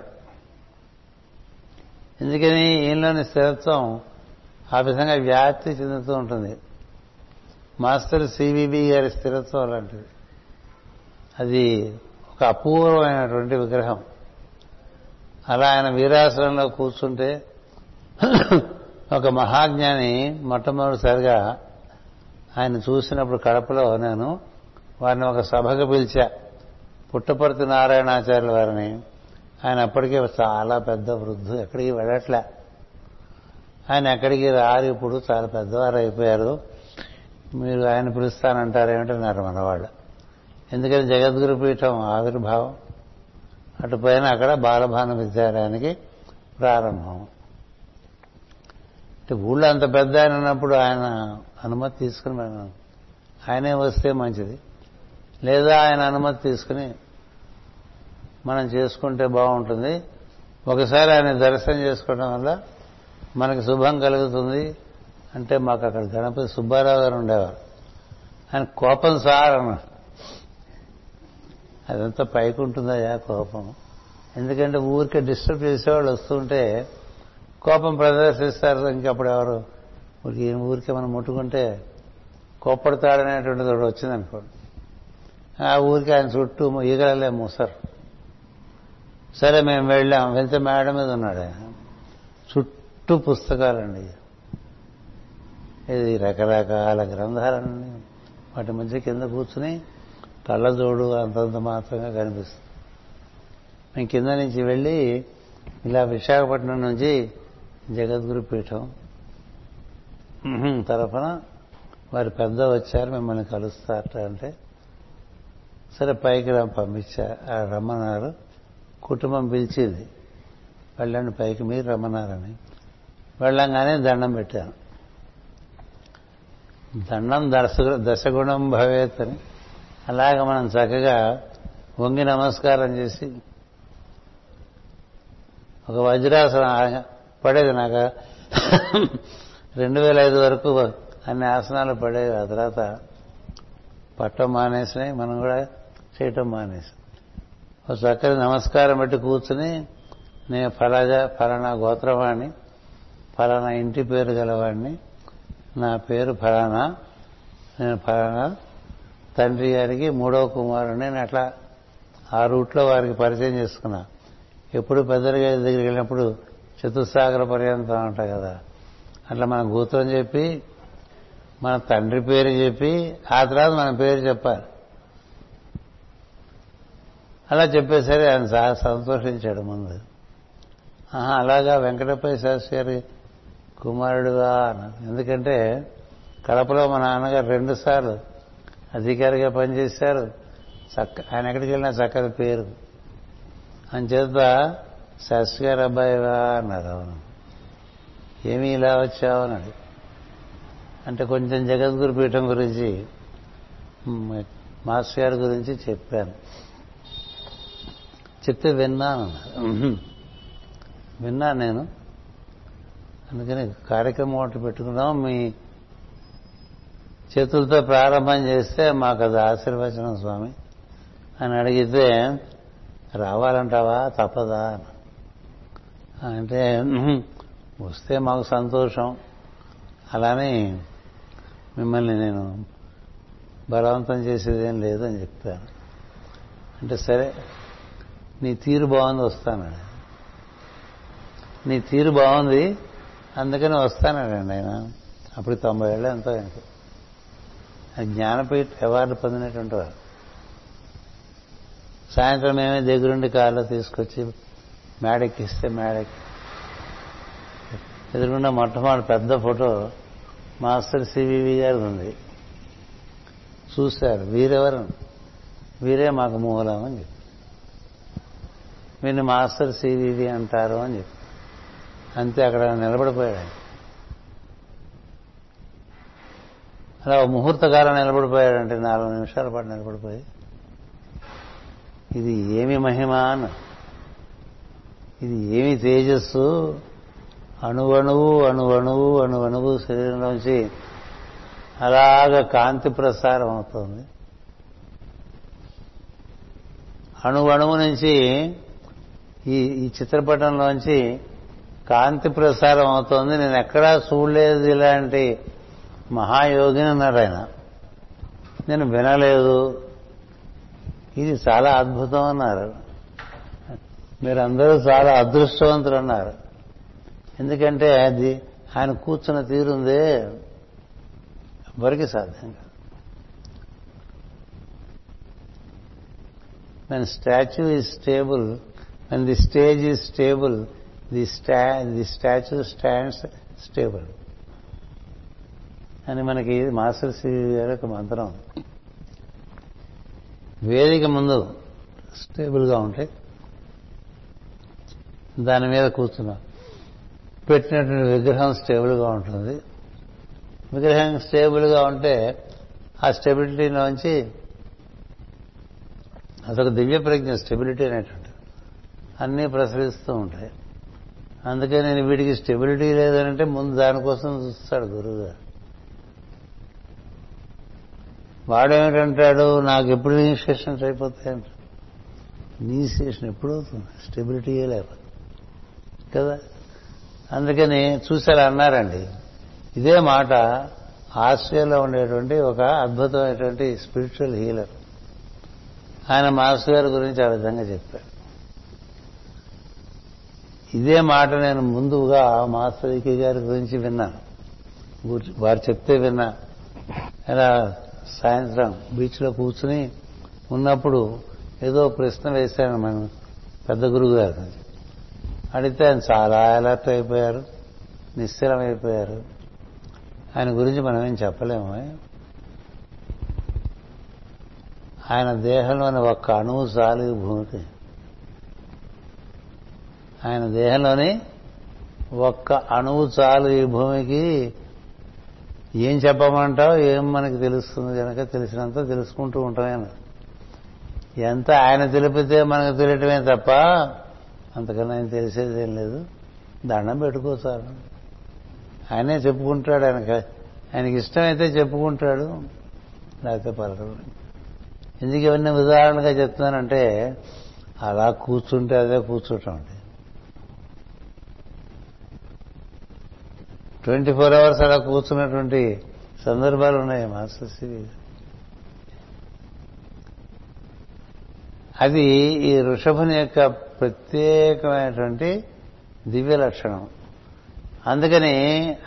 ఎందుకని ఈయనలోని స్థిరత్వం ఆ విధంగా వ్యాప్తి చెందుతూ ఉంటుంది. మాస్టర్ సివిబి గారి స్థిరత్వం అలాంటిది. అది ఒక అపూర్వమైనటువంటి విగ్రహం. అలా ఆయన వీరాసనంలో కూర్చుంటే ఒక మహాజ్ఞాని మొట్టమొదటిసారిగా ఆయన చూసినప్పుడు కడపలో నేను వారిని ఒక సభకు పిలిచా. పుట్టపర్తి నారాయణాచార్యుల వారిని. ఆయన అప్పటికే చాలా పెద్ద వృద్ధు ఎక్కడికి వెళ్ళట్లే. ఆయన ఎక్కడికి రారు ఇప్పుడు చాలా పెద్దవారు అయిపోయారు. మీరు ఆయన పిలుస్తానంటారేమిటన్నారు మనవాళ్ళు? ఎందుకని జగద్గురు పీఠం ఆవిర్భావం? అటు పైన అక్కడ బాలభాన విద్యాలయానికి ప్రారంభం. అంటే ఊళ్ళో అంత పెద్ద ఆయన ఉన్నప్పుడు ఆయన అనుమతి తీసుకుని మనం ఆయనే వస్తే మంచిది. లేదా ఆయన అనుమతి తీసుకుని మనం చేసుకుంటే బాగుంటుంది. ఒకసారి ఆయన దర్శనం చేసుకోవడం వల్ల మనకి శుభం కలుగుతుంది. అంటే మాకు అక్కడ గణపతి సుబ్బారావు గారు ఉండేవారు. ఆయన కోపం సార్ అన్న అదంతా పైకి ఉంటుందయ్యా కోపం. ఎందుకంటే ఊరికే డిస్టర్బ్ చేసేవాళ్ళు వస్తుంటే కోపం ప్రదర్శిస్తారు. ఇంకప్పుడు ఎవరు? ఊరికి ఊరికే మనం ముట్టుకుంటే కోప్పడతాడనేటువంటిది ఒకటి వచ్చిందనుకోండి. ఆ ఊరికి ఆయన చుట్టూ ఈగలలే మూసారు. సరే మేము వెళ్ళాం. వెళ్తే మేడం మీద ఉన్నాడు ఆయన. చుట్టూ పుస్తకాలండి. ఇది రకరకాల గ్రంథాలన్నీ. వాటి మధ్య కింద కూర్చుని కళ్ళజోడు అంతంత మాత్రంగా కనిపిస్తుంది. మేము కింద నుంచి వెళ్ళి ఇలా విశాఖపట్నం నుంచి జగద్గురు పీఠం తరఫున వారి పెద్ద వచ్చారు మిమ్మల్ని కలుస్తారట అంటే సరే పైకి రా పంపించా. రమ్మన్నారు కుటుంబం పిలిచింది. వెళ్ళండి పైకి మీరు రమ్మన్నారని వెళ్ళంగానే దండం పెట్టాను. దండం దశ దశగుణం భవేత్ అని. అలాగ మనం చక్కగా వంగి నమస్కారం చేసి ఒక వజ్రాసనం పడేది నాకు. రెండు వేల ఐదు వరకు అన్ని ఆసనాలు పడేవి. ఆ తర్వాత పట్టం మానేసినాయి. మనం కూడా చేయటం మానేసి. ఒక చక్కని నమస్కారం పెట్టి కూర్చుని నేను ఫలాజా ఫలానా గోత్రవాణ్ణి ఫలానా ఇంటి పేరు గలవాడిని నా పేరు ఫలానా నేను ఫలానా తండ్రి గారికి మూడవ కుమారుని నేను అట్లా ఆ రూట్లో వారికి పరిచయం చేసుకున్నా. ఎప్పుడు పెద్దరి గారి దగ్గరికి వెళ్ళినప్పుడు చతుస్సాగర పర్యంతం అంటారు కదా. అట్లా మన గోత్రం చెప్పి మన తండ్రి పేరు చెప్పి ఆ తర్వాత మన పేరు చెప్పాలి. అలా చెప్పేసరి ఆయన చాలా సంతోషించాడు ముందు. ఆహా అలాగా వెంకటపై శాస్త్రి గారి కుమారుడుగా అన్నారు ఎందుకంటే కడపలో మా నాన్నగారు రెండు సార్లు అధికారిగా పనిచేశారు. చక్క ఆయన ఎక్కడికి వెళ్ళినా చక్కని పేరు. అని చేత శాస్త్రి గారు అబ్బాయివా అన్నారు అవును. ఏమీ ఇలా వచ్చావు అన్నాడు. అంటే కొంచెం జగద్గురు పీఠం గురించి మాస్టర్ గారి గురించి చెప్పాను. చెప్తే విన్నాను విన్నా నేను. అందుకని కార్యక్రమం ఒకటి పెట్టుకున్నాం మీ చేతులతో ప్రారంభం చేస్తే మాకు అది ఆశీర్వచనం స్వామి. అని అడిగితే రావాలంటావా? తప్పదా అంటే వస్తే మాకు సంతోషం. అలానే మిమ్మల్ని నేను బలవంతం చేసేదేం లేదని చెప్పాను అంటే సరే నీ తీరు బాగుంది వస్తానండి నీ తీరు బాగుంది అందుకని వస్తానండి ఆయన. అప్పుడు తొంభై ఏళ్ళు ఎంతో ఆయనకు. జ్ఞానపీఠ అవార్డు పొందినటువంటి వారు. సాయంత్రం మేమే దగ్గరుండి కారులో తీసుకొచ్చి మేడెక్కిస్తే మేడెక్కి. ఎదురుకుండా మొట్టమొదటి పెద్ద ఫోటో మాస్టర్ సివివి గారిది ఉంది చూశారు వీరెవరు? వీరే మాకు మూలం అని చెప్పి వీరిని మాస్టర్ సివివి అంటారు అని చెప్పి. అంతే అక్కడ నిలబడిపోయాడు అలా ముహూర్తకాలం నిలబడిపోయాడంటే నాలుగు నిమిషాల పాటు నిలబడిపోయి ఇది ఏమి మహిమ అన్న. ఇది ఏమి తేజస్సు? అణువణువు అణువణువు అణువణువు శరీరంలోంచి అలాగ కాంతి ప్రసారం అవుతుంది. అణువణువు నుంచి ఈ ఈ చిత్రపటంలోంచి కాంతి ప్రసారం అవుతోంది. నేను ఎక్కడా చూడలేదు ఇలాంటి మహాయోగిని అన్నారు ఆయన. నేను వినలేదు. ఇది చాలా అద్భుతం అన్నారు. మీరందరూ చాలా అదృష్టవంతులు అన్నారు. ఎందుకంటే అది ఆయన కూర్చున్న తీరుందే ఎవరికి సాధ్యం కాదు. నేను statue is stable and the stage is stable the sta the statue stands stable అని మనకి మాస్టర్ శ్రీ గారి ఒక మంత్రం. వేదిక ముందు స్టేబుల్గా ఉంటే దాని మీద కూర్చున్నాం. పెట్టినటువంటి విగ్రహం స్టేబుల్గా ఉంటుంది. విగ్రహం స్టేబుల్గా ఉంటే ఆ స్టెబిలిటీలోంచి అదొక దివ్య ప్రజ్ఞ స్టెబిలిటీ అనేటువంటి అన్నీ ప్రసరిస్తూ ఉంటాయి. అందుకే నేను వీడికి స్టెబిలిటీ లేదనంటే ముందు దానికోసం చూస్తాడు గురువు గారు వాడేమిటంటాడు నాకు ఎప్పుడు ఇనిషియేషన్స్ అయిపోతాయంట. నీ ఎప్పుడు ఎప్పుడవుతుంది? స్టెబిలిటీయే లేకపోతే. కదా? అందుకని చూసారా అన్నారండి. ఇదే మాట ఆస్ట్రేలియాలో ఉండేటువంటి ఒక అద్భుతమైనటువంటి స్పిరిచువల్ హీలర్. ఆయన మాస్టర్ గారి గురించి ఆ విధంగా చెప్పాడు. ఇదే మాట నేను ముందుగా మాస్టర్కి గారి గురించి విన్నాను వారు చెప్తే విన్నా. ఇలా సాయంత్రం బీచ్లో కూర్చుని ఉన్నప్పుడు ఏదో ప్రశ్న వేశాను మనం పెద్ద గురువు గారు అడిగితే ఆయన చాలా అలర్ట్ అయిపోయారు నిశ్చలమైపోయారు. ఆయన గురించి మనం ఏం చెప్పలేము. ఆయన దేహంలోని ఒక్క అణువు చాలు భూమికి. ఆయన దేహంలోని ఒక్క అణువు చాలు ఈ భూమికి. ఏం చెప్పమంటావు? ఏం మనకి తెలుస్తుంది? కనుక తెలిసినంత తెలుసుకుంటూ ఉంటామేనా ఎంత ఆయన తెలిపితే మనకు తెలియటమే తప్ప అంతకన్నా ఆయన తెలిసేది ఏం లేదు. దండం పెట్టుకోసారు ఆయనే చెప్పుకుంటాడు ఆయన ఆయనకి ఇష్టమైతే చెప్పుకుంటాడు. లేకపోతే పలకడు. ఎందుకు ఇవన్నీ ఉదాహరణగా చెప్తున్నానంటే అలా కూర్చుంటే అదే కూర్చుంటాం అండి. ట్వంటీ ఫోర్ అవర్స్ అలా కూర్చున్నటువంటి సందర్భాలు ఉన్నాయి మాస్టర్ సిరీస్ అది ఈ ఋషభుని యొక్క ప్రత్యేకమైనటువంటి దివ్య లక్షణం. అందుకని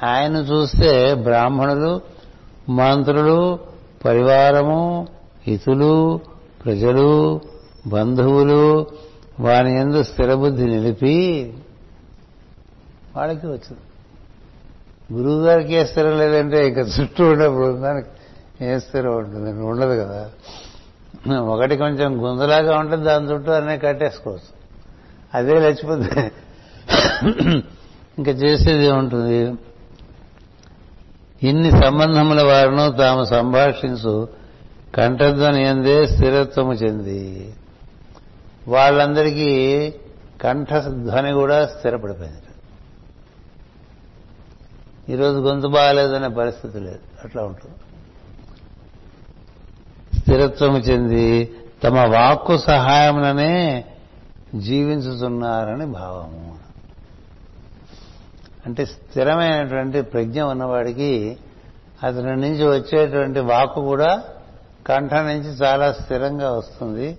ఆయన చూస్తే బ్రాహ్మణులు మంత్రులు పరివారము హితులు ప్రజలు బంధువులు వాని ఎందు స్థిరబుద్ధి నిలిపి వాళ్ళకి వచ్చింది గురువు గారికి ఏ స్థిరం లేదంటే ఇంకా చుట్టూ ఉండే బృందానికి ఏ స్థిరం ఉంటుంది ఉండదు కదా. ఒకటి కొంచెం గుంజలాగా ఉంటుంది దాని చుట్టూ అన్నీ కట్టేసుకోవచ్చు. అదే లేచిపోతే ఇంకా చేసేది ఉంటుంది. ఇన్ని సంబంధముల వారిను తాము సంభాషించు కంఠధ్వని ఎందే స్థిరత్వము చెంది. వాళ్ళందరికీ కంఠధ్వని కూడా స్థిరపడిపోయింది. ఈరోజు గొంతు బాగాలేదనే పరిస్థితి లేదు. అట్లా ఉంటుంది. స్థిరత్వము చెంది తమ వాక్కు సహాయముననే జీవించుతున్నారని భావము. అంటే స్థిరమైనటువంటి ప్రజ్ఞ ఉన్నవాడికి అతని నుంచి వచ్చేటువంటి వాక్కు కూడా కంఠం నుంచి చాలా స్థిరంగా వస్తుంది.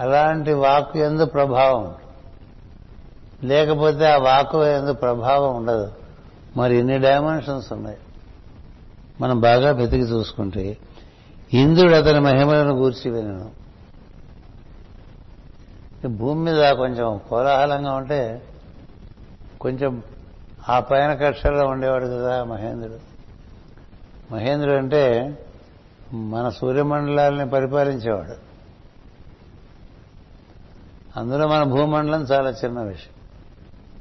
అలాంటి వాక్కు ఎందు ప్రభావం లేకపోతే ఆ వాక్కు ఎందు ప్రభావం ఉండదు. మరి ఇన్ని డైమెన్షన్స్ ఉన్నాయి? మనం బాగా వెతికి చూసుకుంటే ఇంద్రుడు అతని మహిమలను గూర్చి వినను. భూమి మీద కొంచెం కోలాహలంగా ఉంటే కొంచెం ఆ పైన కక్షల్లో ఉండేవాడు కదా మహేంద్రుడు. మహేంద్రుడు అంటే మన సూర్యమండలాలని పరిపాలించేవాడు. అందులో మన భూమండలం చాలా చిన్న విషయం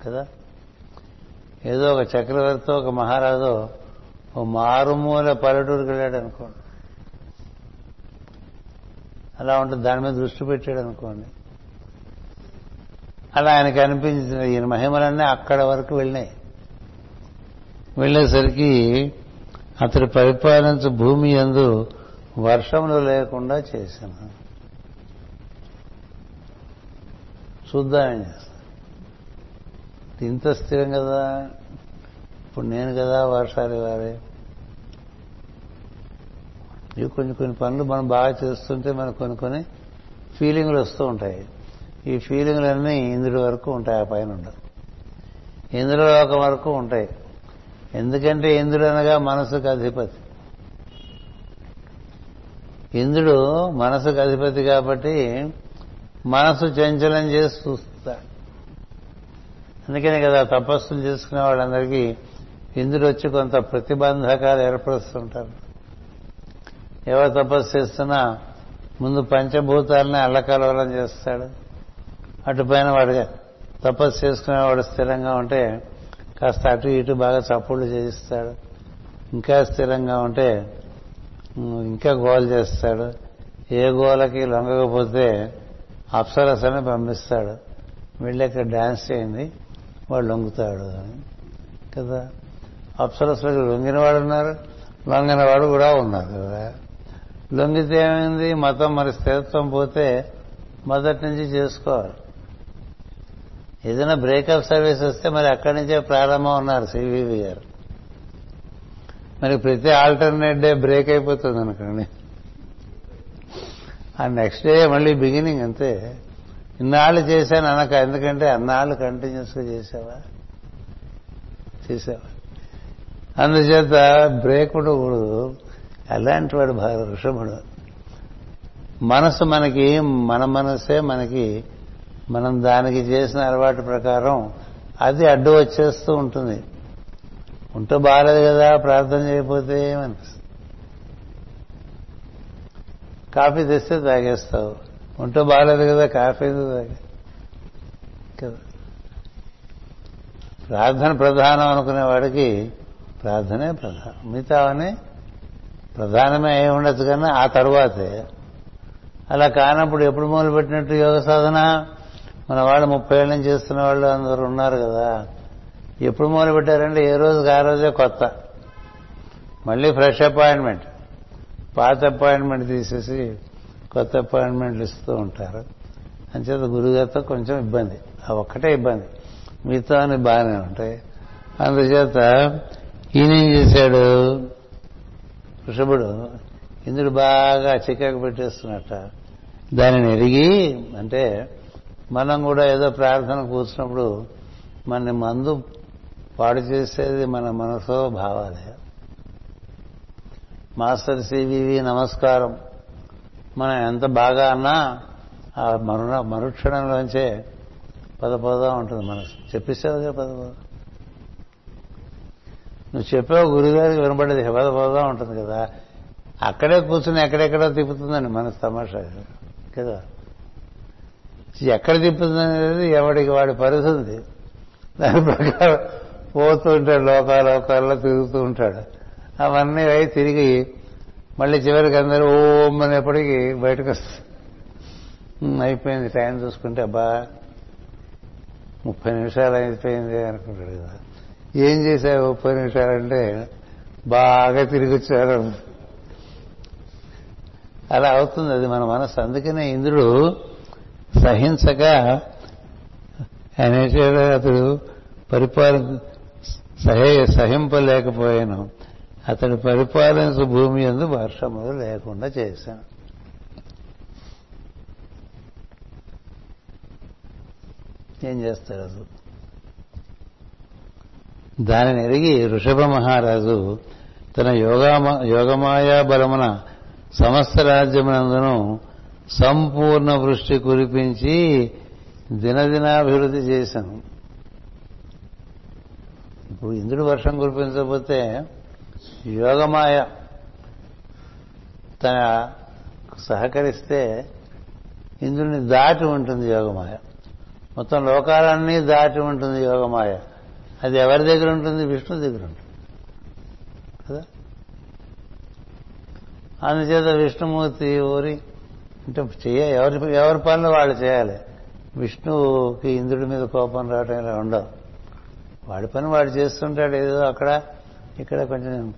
కదా? ఏదో ఒక చక్రవర్తి ఒక మహారాజు ఓ మారుమూల పల్లెటూరుకి వెళ్ళాడు అనుకోండి. అలా ఉంటుంది దాని మీద దృష్టి పెట్టాడు అనుకోండి. అలా ఆయనకి అనిపించిన ఈయన మహిమలన్నీ అక్కడ వరకు వెళ్ళినాయి. వెళ్ళేసరికి అతడు పరిపాలించు భూమి ఎందు వర్షములు లేకుండా చేశాను. చూద్దామని చేస్తాను. ఇంత స్థిరం కదా? ఇప్పుడు నేను కదా వర్షాలు ఇవ్వాలి ఇవి కొన్ని కొన్ని పనులు మనం బాగా చేస్తుంటే మనకు కొన్ని కొన్ని ఫీలింగ్లు వస్తూ ఉంటాయి. ఈ ఫీలింగ్లన్నీ ఇంద్రుడి వరకు ఉంటాయి ఆ పైన ఉండదు. ఇందులో ఒక వరకు ఉంటాయి. ఎందుకంటే ఇంద్రుడు అనగా మనసుకు అధిపతి. ఇంద్రుడు మనసుకు అధిపతి కాబట్టి మనసు చంచలం చేసి అందుకనే కదా తపస్సులు చేసుకునే వాళ్ళందరికీ ఇందులో వచ్చి కొంత ప్రతిబంధకాలు ఏర్పరుస్తుంటారు. ఎవరు తపస్సు చేస్తున్నా ముందు పంచభూతాలని అల్లకలవలం చేస్తాడు. అటుపైన వాడు తపస్సు చేసుకునేవాడు స్థిరంగా ఉంటే కాస్త అటు ఇటు బాగా చప్పుళ్ళు చేయిస్తాడు. ఇంకా స్థిరంగా ఉంటే ఇంకా గోల్ చేస్తాడు. ఏ గోలకి లొంగకపోతే అప్సరసని పంపిస్తాడు. వెళ్ళి డ్యాన్స్ చేయండి. వాడు లొంగుతాడు కదా? అప్సరసలకు లొంగిన వాడు ఉన్నారు లొంగిన వాడు కూడా ఉన్నారు కదా? లొంగితే ఏమైంది? మతం మరి స్థిరత్వం పోతే మొదటి నుంచి చేసుకోవాలి. ఏదైనా బ్రేకప్ సర్వీస్ వస్తే మరి అక్కడి నుంచే ప్రారంభం ఉన్నారు సివివి గారు. మరి ప్రతి ఆల్టర్నేట్ డే బ్రేక్ అయిపోతుంది అనుకోండి. ఆ నెక్స్ట్ డే మళ్ళీ బిగినింగ్ అంతే. ఇన్నాళ్ళు చేశాను అనక ఎందుకంటే అన్నాళ్ళు కంటిన్యూస్గా చేసావా చేసావా అందుచేత బ్రేక్ ఉండకూడదు. అలాంటి వాడు బాగా వృషభుడు. మనసు మనకి మన మనసే మనకి మనం దానికి చేసిన అలవాటు ప్రకారం అది అడ్డు వచ్చేస్తూ ఉంటుంది. ఉంటే బాగాలేదు కదా ప్రార్థన చేయకపోతే ఏమనిపిస్తుంది? కాఫీ తెస్తే తాగేస్తావు. ఉంటే బాగాలేదు కదా కాఫీ కదా. ప్రార్థన ప్రధానం అనుకునే వాడికి ప్రార్థనే ప్రధానం. మిగతావని ప్రధానమే అయి ఉండొచ్చు కానీ ఆ తరువాతే. అలా కానప్పుడు ఎప్పుడు మొదలుపెట్టినట్టు యోగ సాధన? మన వాళ్ళు ముప్పై ఏళ్ళ నుంచి చేస్తున్న వాళ్ళు అందరూ ఉన్నారు కదా. ఎప్పుడు మొదలు పెట్టారంటే ఏ రోజుకి ఆ రోజే కొత్త. మళ్ళీ ఫ్రెష్ అపాయింట్మెంట్. పాత అపాయింట్మెంట్ తీసేసి కొత్త అపాయింట్మెంట్లు ఇస్తూ ఉంటారు. అంచేత గురుగారితో కొంచెం ఇబ్బంది. ఆ ఒక్కటే ఇబ్బంది. మిగతా అని బాగానే ఉంటాయి అందుచేత ఈయనేం చేశాడు? వృషభుడు ఇంద్రుడు బాగా చిక్కకు పెట్టేస్తున్నట్ట. దానిని ఎరిగి అంటే మనం కూడా ఏదో ప్రార్థన కూర్చున్నప్పుడు మన మందు పాడు చేసేది మన మనసో భావాలే. మాస్టర్ సివివి నమస్కారం. మనం ఎంత బాగా అన్నా ఆ మరుణ మరుక్షణంలోంచే పద పద ఉంటుంది మనసు. చెప్పేసావుగా పద పద నువ్వు చెప్పావు గురుగారికి వినబడేది పద పద ఉంటుంది కదా. అక్కడే కూర్చుని ఎక్కడెక్కడో తిప్పుతుందండి మనసు తమాషా. కదా? ఎక్కడ తిప్పుతుందనేది ఎవడికి వాడి పరిస్థితి. దాని ప్రకారం పోతూ ఉంటాడు లోకాలోకాల్లో తిరుగుతూ ఉంటాడు. అవన్నీ అయి తిరిగి మళ్ళీ చివరికి అందరూ ఓం అనేప్పటికీ బయటకు వస్తుంది అయిపోయింది టైం చూసుకుంటే అబ్బా ముప్పై నిమిషాలు అయిపోయింది అనుకుంటాడు కదా. ఏం చేశావు ముప్పై నిమిషాలంటే బాగా తిరిగి వచ్చారు అలా అవుతుంది అది మన మనసు. అందుకనే ఇంద్రుడు సహించక ఆయన అతడు పరిపాలన సహే సహింపలేకపోయాను. అతడు పరిపాలించు భూమి ఎందు వర్షములు లేకుండా చేశాను ఏం చేస్తాడు అసలు? దానిని ఎరిగి ఋషభ మహారాజు తన యోగా యోగమాయా బలమున సమస్త రాజ్యమునందును సంపూర్ణ వృష్టి కురిపించి దినదినాభివృద్ధి చేశాను. ఇప్పుడు ఇంద్రుడు వర్షం కురిపించకపోతే యోగమాయ తన సహకరిస్తే ఇంద్రుని దాటి ఉంటుంది యోగమాయ. మొత్తం లోకాలన్నీ దాటి ఉంటుంది యోగమాయ. అది ఎవరి దగ్గర ఉంటుంది? విష్ణు దగ్గర ఉంటుంది. కదా? అందుచేత విష్ణుమూర్తి ఊరి అంటే చేయ ఎవరి ఎవరి పనులు వాళ్ళు చేయాలి. విష్ణువుకి ఇంద్రుడి మీద కోపం రావటం ఇలా ఉండవు వాడి పని వాడు చేస్తుంటాడు ఏదో అక్కడ ఇక్కడ కొంచెం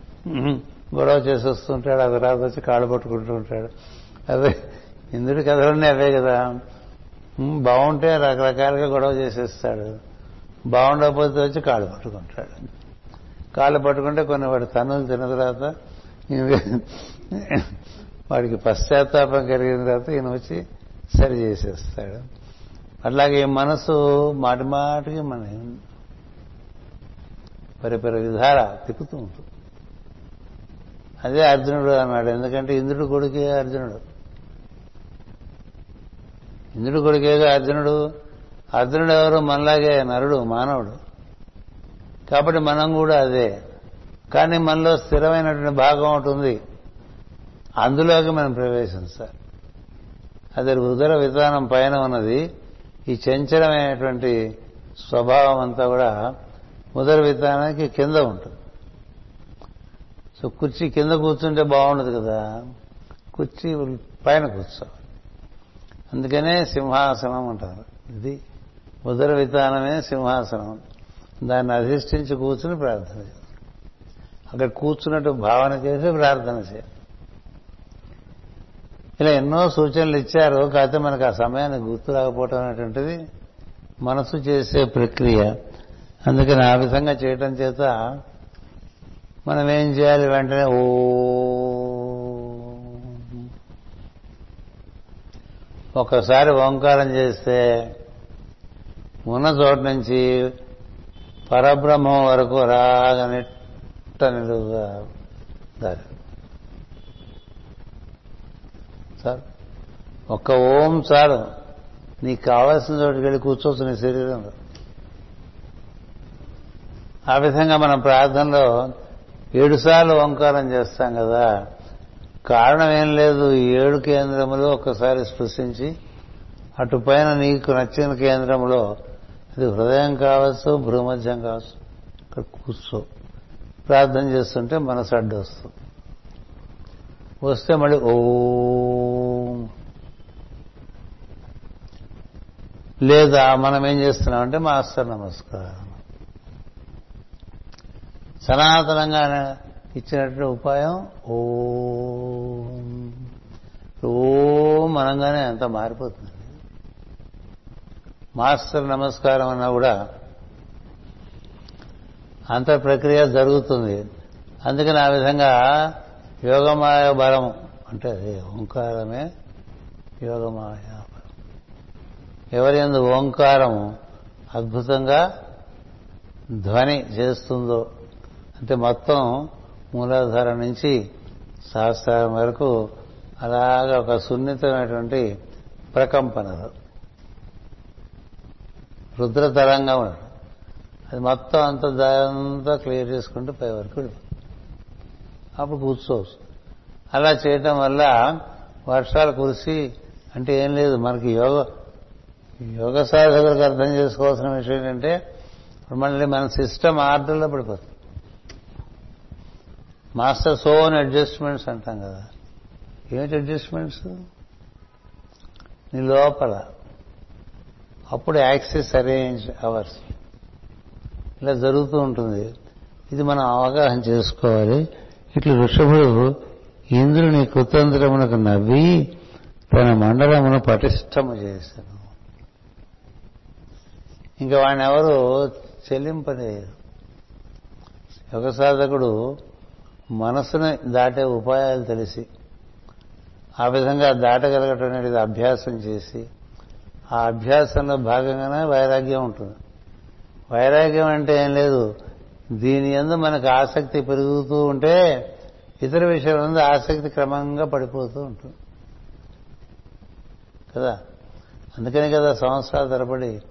గొడవ చేసి వస్తుంటాడు అది వచ్చి కాళ్ళు పట్టుకుంటూ ఉంటాడు. అదే ఇంద్రుడి కథలన్నీ అవే కదా. బాగుంటే రకరకాలుగా గొడవ చేసేస్తాడు. బాగుండకపోతే వచ్చి కాళ్ళు పట్టుకుంటాడు. కాళ్ళు పట్టుకుంటే కొన్ని వాడు తన్నులు తిన్న తర్వాత వాడికి పశ్చాత్తాపం కలిగిన తర్వాత ఈయన వచ్చి సరి చేసేస్తాడు. అట్లాగే ఈ మనసు మాటి మాటికి మన పరిపరి విధాల తిప్పుతూ ఉంటుంది. అదే అర్జునుడు అన్నాడు. ఎందుకంటే ఇంద్రుడు కొడుకే అర్జునుడు. ఇంద్రుడు కొడుకేగా అర్జునుడు. అర్జునుడు ఎవరు? మనలాగే నరుడు మానవుడు. కాబట్టి మనం కూడా అదే. కానీ మనలో స్థిరమైనటువంటి భాగం ఉంటుంది అందులోకి మనం ప్రవేశించాలి అది ఉదర విధానం పైన ఉన్నది. ఈ చంచలమైనటువంటి స్వభావం అంతా కూడా ఉదర విధానానికి కింద ఉంటుంది. సో కుర్చీ కింద కూర్చుంటే బాగుండదు కదా. కుర్చీ పైన కూర్చో. అందుకనే సింహాసనం అంటారు. ఇది ఉదర విధానమే సింహాసనం. దాన్ని అధిష్ఠించి కూర్చుని ప్రార్థన చేయాలి. అక్కడ కూర్చున్నట్టు భావన చేసి ప్రార్థన చేయాలి. ఇలా ఎన్నో సూచనలు ఇచ్చారు. కాకపోతే మనకు ఆ సమయాన్ని గుర్తు రాకపోవటం అనేటువంటిది మనసు చేసే ప్రక్రియ. అందుకని ఆ విధంగా చేయటం చేత మనం ఏం చేయాలి వెంటనే ఓ ఒకసారి ఓంకారం చేస్తే ఉన్న చోటు నుంచి పరబ్రహ్మం వరకు రాగనిట్ట నిలువుగా దారి. సార్ ఒక్క ఓం సార్ నీకు కావాల్సిన చోటుకి వెళ్ళి కూర్చోవచ్చు నీ శరీరంలో. ఆ విధంగా మనం ప్రార్థనలో ఏడుసార్లు ఓంకారం చేస్తాం కదా. కారణం ఏం లేదు. ఈ ఏడు కేంద్రములు ఒక్కసారి స్పృశించి అటుపైన నీకు నచ్చిన కేంద్రంలో అది హృదయం కావచ్చు భూమధ్యం కావచ్చు ఇక్కడ కూర్చో. ప్రార్థన చేస్తుంటే మనసు అడ్డు వస్తుంది వస్తే మళ్ళీ ఓం. లేదా మనం ఏం చేస్తున్నామంటే మాస్టర్ నమస్కారం. సనాతనంగా ఇచ్చినటువంటి ఉపాయం ఓ. ఓం అనగానే అంత మారిపోతుంది. మాస్టర్ నమస్కారం అన్నా కూడా అంత ప్రక్రియ జరుగుతుంది. అందుకని ఆ విధంగా యోగమాయ బలం అంటే అది ఓంకారమే యోగమాయ బలం ఎవరి ఎందు ఓంకారం అద్భుతంగా ధ్వని చేస్తుందో అంటే మొత్తం మూలాధార నుంచి సహస్రం వరకు అలాగా ఒక సున్నితమైనటువంటి ప్రకంపనలు రుద్ర తరంగం అది. మొత్తం అంత దారంతా క్లియర్ చేసుకుంటూ పై వరకు అప్పుడు కూర్చోవచ్చు. అలా చేయటం వల్ల వర్షాలు కురిసి అంటే ఏం లేదు మనకి యోగ యోగ సాధకులకు అర్థం చేసుకోవాల్సిన విషయం ఏంటంటే మళ్ళీ మన సిస్టమ్ ఆర్డర్లో పడిపోతుంది. మాస్టర్ సోన్ అడ్జస్ట్మెంట్స్ అంటాం కదా. ఏమిటి అడ్జస్ట్మెంట్స్? నీ లోపల. అప్పుడు యాక్సెస్ అరేంజ్ అవర్స్. ఇలా జరుగుతూ ఉంటుంది. ఇది మనం అవగాహన చేసుకోవాలి. ఇట్లా ఋషభుడు ఇంద్రుని కుతంత్రమునకు నవ్వి తన మండలమును పటిష్టము చేశాను. ఇంకా వాడిని ఎవరు చెల్లింపలేరు. యోగ సాధకుడు మనసుని దాటే ఉపాయాలు తెలిసి ఆ విధంగా దాటగలగటం అనేది అభ్యాసం చేసి ఆ అభ్యాసంలో భాగంగానే వైరాగ్యం ఉంటుంది. వైరాగ్యం అంటే ఏం లేదు. దీని ఎందు మనకు ఆసక్తి పెరుగుతూ ఉంటే ఇతర విషయాల ఆసక్తి క్రమంగా పడిపోతూ ఉంటుంది. కదా? అందుకని కదా సంవత్సరాల తరబడి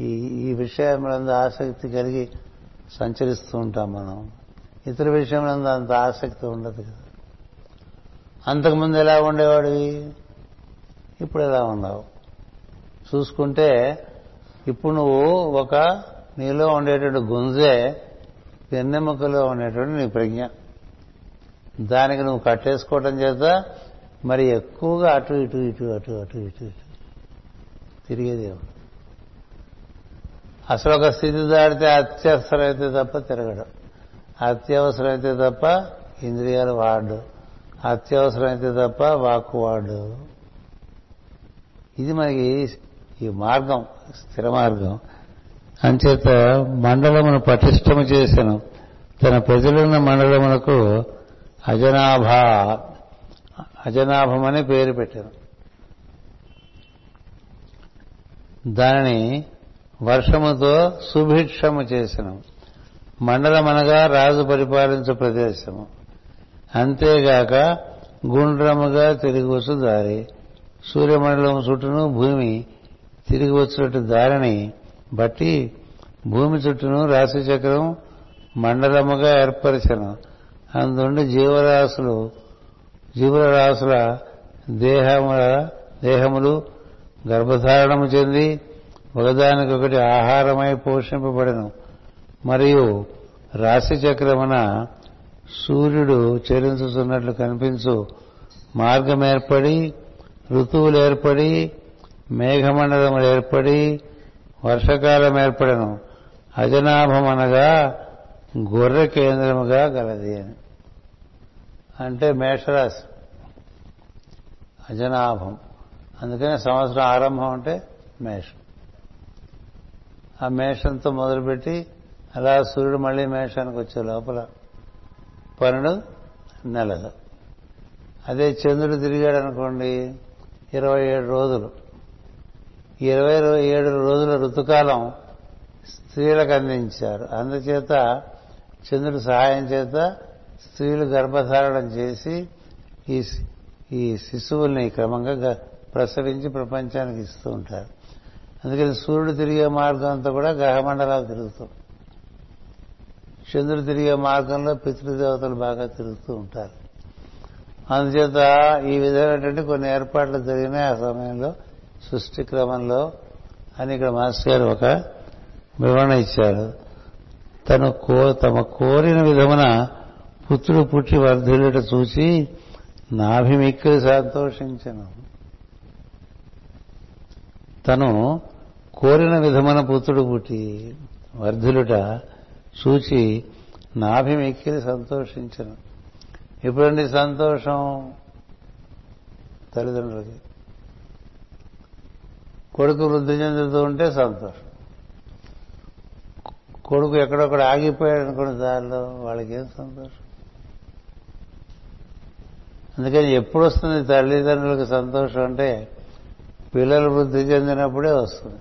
ఈ ఈ విషయం ఆసక్తి కలిగి సంచరిస్తూ ఉంటాం మనం. ఇతర విషయంలో అంత ఆసక్తి ఉండదు కదా. అంతకుముందు ఎలా ఉండేవాడివి? ఇప్పుడు ఎలా ఉన్నావు చూసుకుంటే ఇప్పుడు నువ్వు ఒక నీలో ఉండేటువంటి గుంజే వెన్నెముకలో ఉండేటువంటి నీ ప్రజ్ఞ. దానికి నువ్వు కట్టేసుకోవటం చేత మరి ఎక్కువగా అటు ఇటు ఇటు అటు అటు ఇటు ఇటు తిరిగేది అసలు ఒక స్థితి దాటితే అత్యవసరమైతే తప్ప తిరగడం. అత్యవసరమైతే తప్ప ఇంద్రియాలు వాడు. అత్యవసరమైతే తప్ప వాక్కు వాడు. ఇది మనకి ఈ మార్గం స్థిర మార్గం. అంచేత మండలమును పటిష్టము చేశాను తన ప్రజలున్న మండలమునకు అజనాభ అజనాభమని పేరు పెట్టాను. దానిని వర్షముతో సుభిక్షము చేసినాం. మండలమనగా రాజు పరిపాలించు ప్రదేశము. అంతేగాక గుండ్రముగా తిరిగి వచ్చు దారి. సూర్యమండలం చుట్టూను భూమి తిరిగి వచ్చినట్టు దారిని బట్టి భూమి చుట్టూను రాశి చక్రం మండలముగా ఏర్పరిచను. అందుండి జీవరాశులు జీవుల రాశుల దేహముల దేహములు గర్భధారణము చెంది ఒకదానికొకటి ఆహారమై పోషింపబడను. మరియు రాశి చక్రమున సూర్యుడు చరించుతున్నట్లు కనిపించు మార్గం ఏర్పడి ఋతువులు ఏర్పడి మేఘమండలములు ఏర్పడి వర్షకాలం ఏర్పడను. అజనాభం అనగా గొర్రె కేంద్రముగా గలది అని. అంటే మేషరాశి. అజనాభం. అందుకనే సంవత్సరం ఆరంభం అంటే మేషం. ఆ మేషంతో మొదలుపెట్టి అలా సూర్యుడు మళ్ళీ మేషానికి వచ్చే లోపల పన్నెండు నెలలు. అదే చంద్రుడు తిరిగాడు అనుకోండి ఇరవై ఏడు రోజులు. ఇరవై ఏడు రోజుల ఋతుకాలం స్త్రీలకు అందించారు. అందుచేత చంద్రుడి సహాయం చేత స్త్రీలు గర్భధారణం చేసి ఈ ఈ శిశువుల్ని క్రమంగా గ- ప్రసవించి ప్రపంచానికి ఇస్తూ ఉంటారు. అందుకని సూర్యుడు తిరిగే మార్గం అంతా కూడా గ్రహమండలాలు తిరుగుతాం. చంద్రుడు తిరిగే మార్గంలో పితృదేవతలు బాగా తిరుగుతూ ఉంటారు. అందుచేత ఈ విధమైనటువంటి కొన్ని ఏర్పాట్లు జరిగినాయి ఆ సమయంలో. సృష్టి క్రమంలో అని ఇక్కడ మాస్టర్ గారు ఒక వివరణ ఇచ్చారు. తను కో తమ కోరిన విధమున పుత్రుడు పుట్టి వర్ధులుట చూసి నాభిమిక్కిలి సంతోషించను. తను కోరిన విధమున పుత్రుడు పుట్టి వర్ధులుట చూచి నాభిమిక్కిలి సంతోషించను. ఇప్పుడండి సంతోషం? తల్లిదండ్రులకి. కొడుకు వృద్ధి చెందుతూ ఉంటే సంతోషం. కొడుకు ఎక్కడొక్కడ ఆగిపోయాడు అనుకున్న దారిలో వాళ్ళకి ఏం సంతోషం? అందుకని ఎప్పుడు వస్తుంది తల్లిదండ్రులకు సంతోషం అంటే పిల్లలు వృద్ధి చెందినప్పుడే వస్తుంది.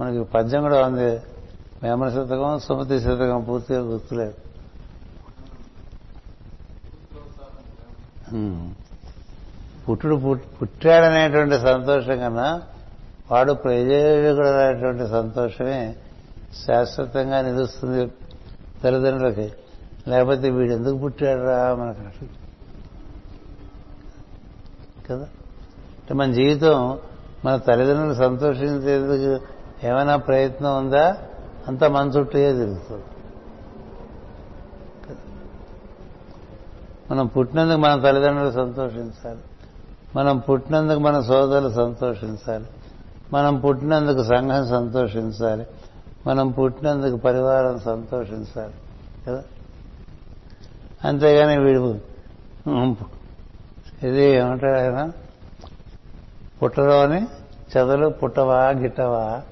మనకి పద్యం కూడా ఉంది. వేమన శతకం సుమతి శతకం పూర్తిగా గుర్తులేదు. పుట్టుడు పుట్టాడనేటువంటి సంతోషం కన్నా వాడు ప్రయోజకుడు అనేటువంటి సంతోషమే శాశ్వతంగా నిలుస్తుంది తల్లిదండ్రులకి. లేకపోతే వీడు ఎందుకు పుట్టాడరా మనకు కదా? అంటే మన జీవితం మన తల్లిదండ్రులు సంతోషించేందుకు ఏమైనా ప్రయత్నం ఉందా? అంతా మన చుట్టూ తిరుగుతుంది మనం పుట్టినందుకు మన తల్లిదండ్రులు సంతోషించాలి. మనం పుట్టినందుకు మన సోదరులు సంతోషించాలి. మనం పుట్టినందుకు సంఘం సంతోషించాలి. మనం పుట్టినందుకు పరివారం సంతోషించాలి. కదా? అంతేగాని వీడు ఇది ఏమంటాడు ఆయన? పుట్టలోని చెదలు పుట్టవా గిట్టవా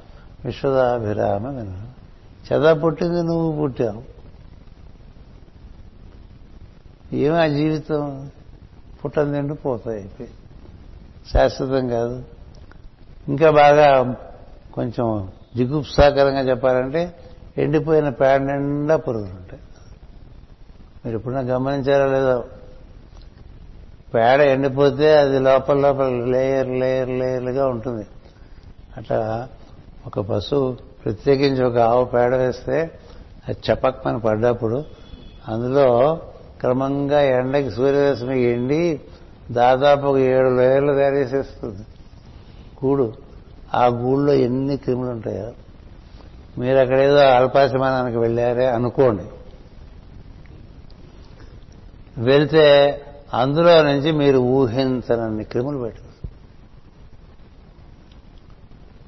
విశ్వదాభిరామ విన్నాను చెద పుట్టింది నువ్వు పుట్టావు. ఏమి ఆ జీవితం? పుట్టని పోతాయి. శాశ్వతం కాదు. ఇంకా బాగా కొంచెం జిగుప్సాకరంగా చెప్పాలంటే ఎండిపోయిన పేడ నిండా పురుగులు ఉంటాయి. మీరు ఎప్పుడన్నా గమనించారో లేదో? పేడ ఎండిపోతే అది లోపల లోపల లేయర్ లేయర్ లేయర్లుగా ఉంటుంది. అట్లా ఒక పశువు ప్రత్యేకించి ఒక ఆవు పేడ వేస్తే అది చపక్మని పడ్డప్పుడు అందులో క్రమంగా ఎండకి సూర్యరశ్మి ఎండి దాదాపు ఒక ఏడు లేయర్లు తయారేసేస్తుంది గూడు ఆ గూడులో ఎన్ని క్రిములు ఉంటాయో. మీరు అక్కడేదో అల్పాశమానానికి వెళ్ళారే అనుకోండి. వెళ్తే అందులో నుంచి మీరు ఊహించనన్ని క్రిములు పెట్టు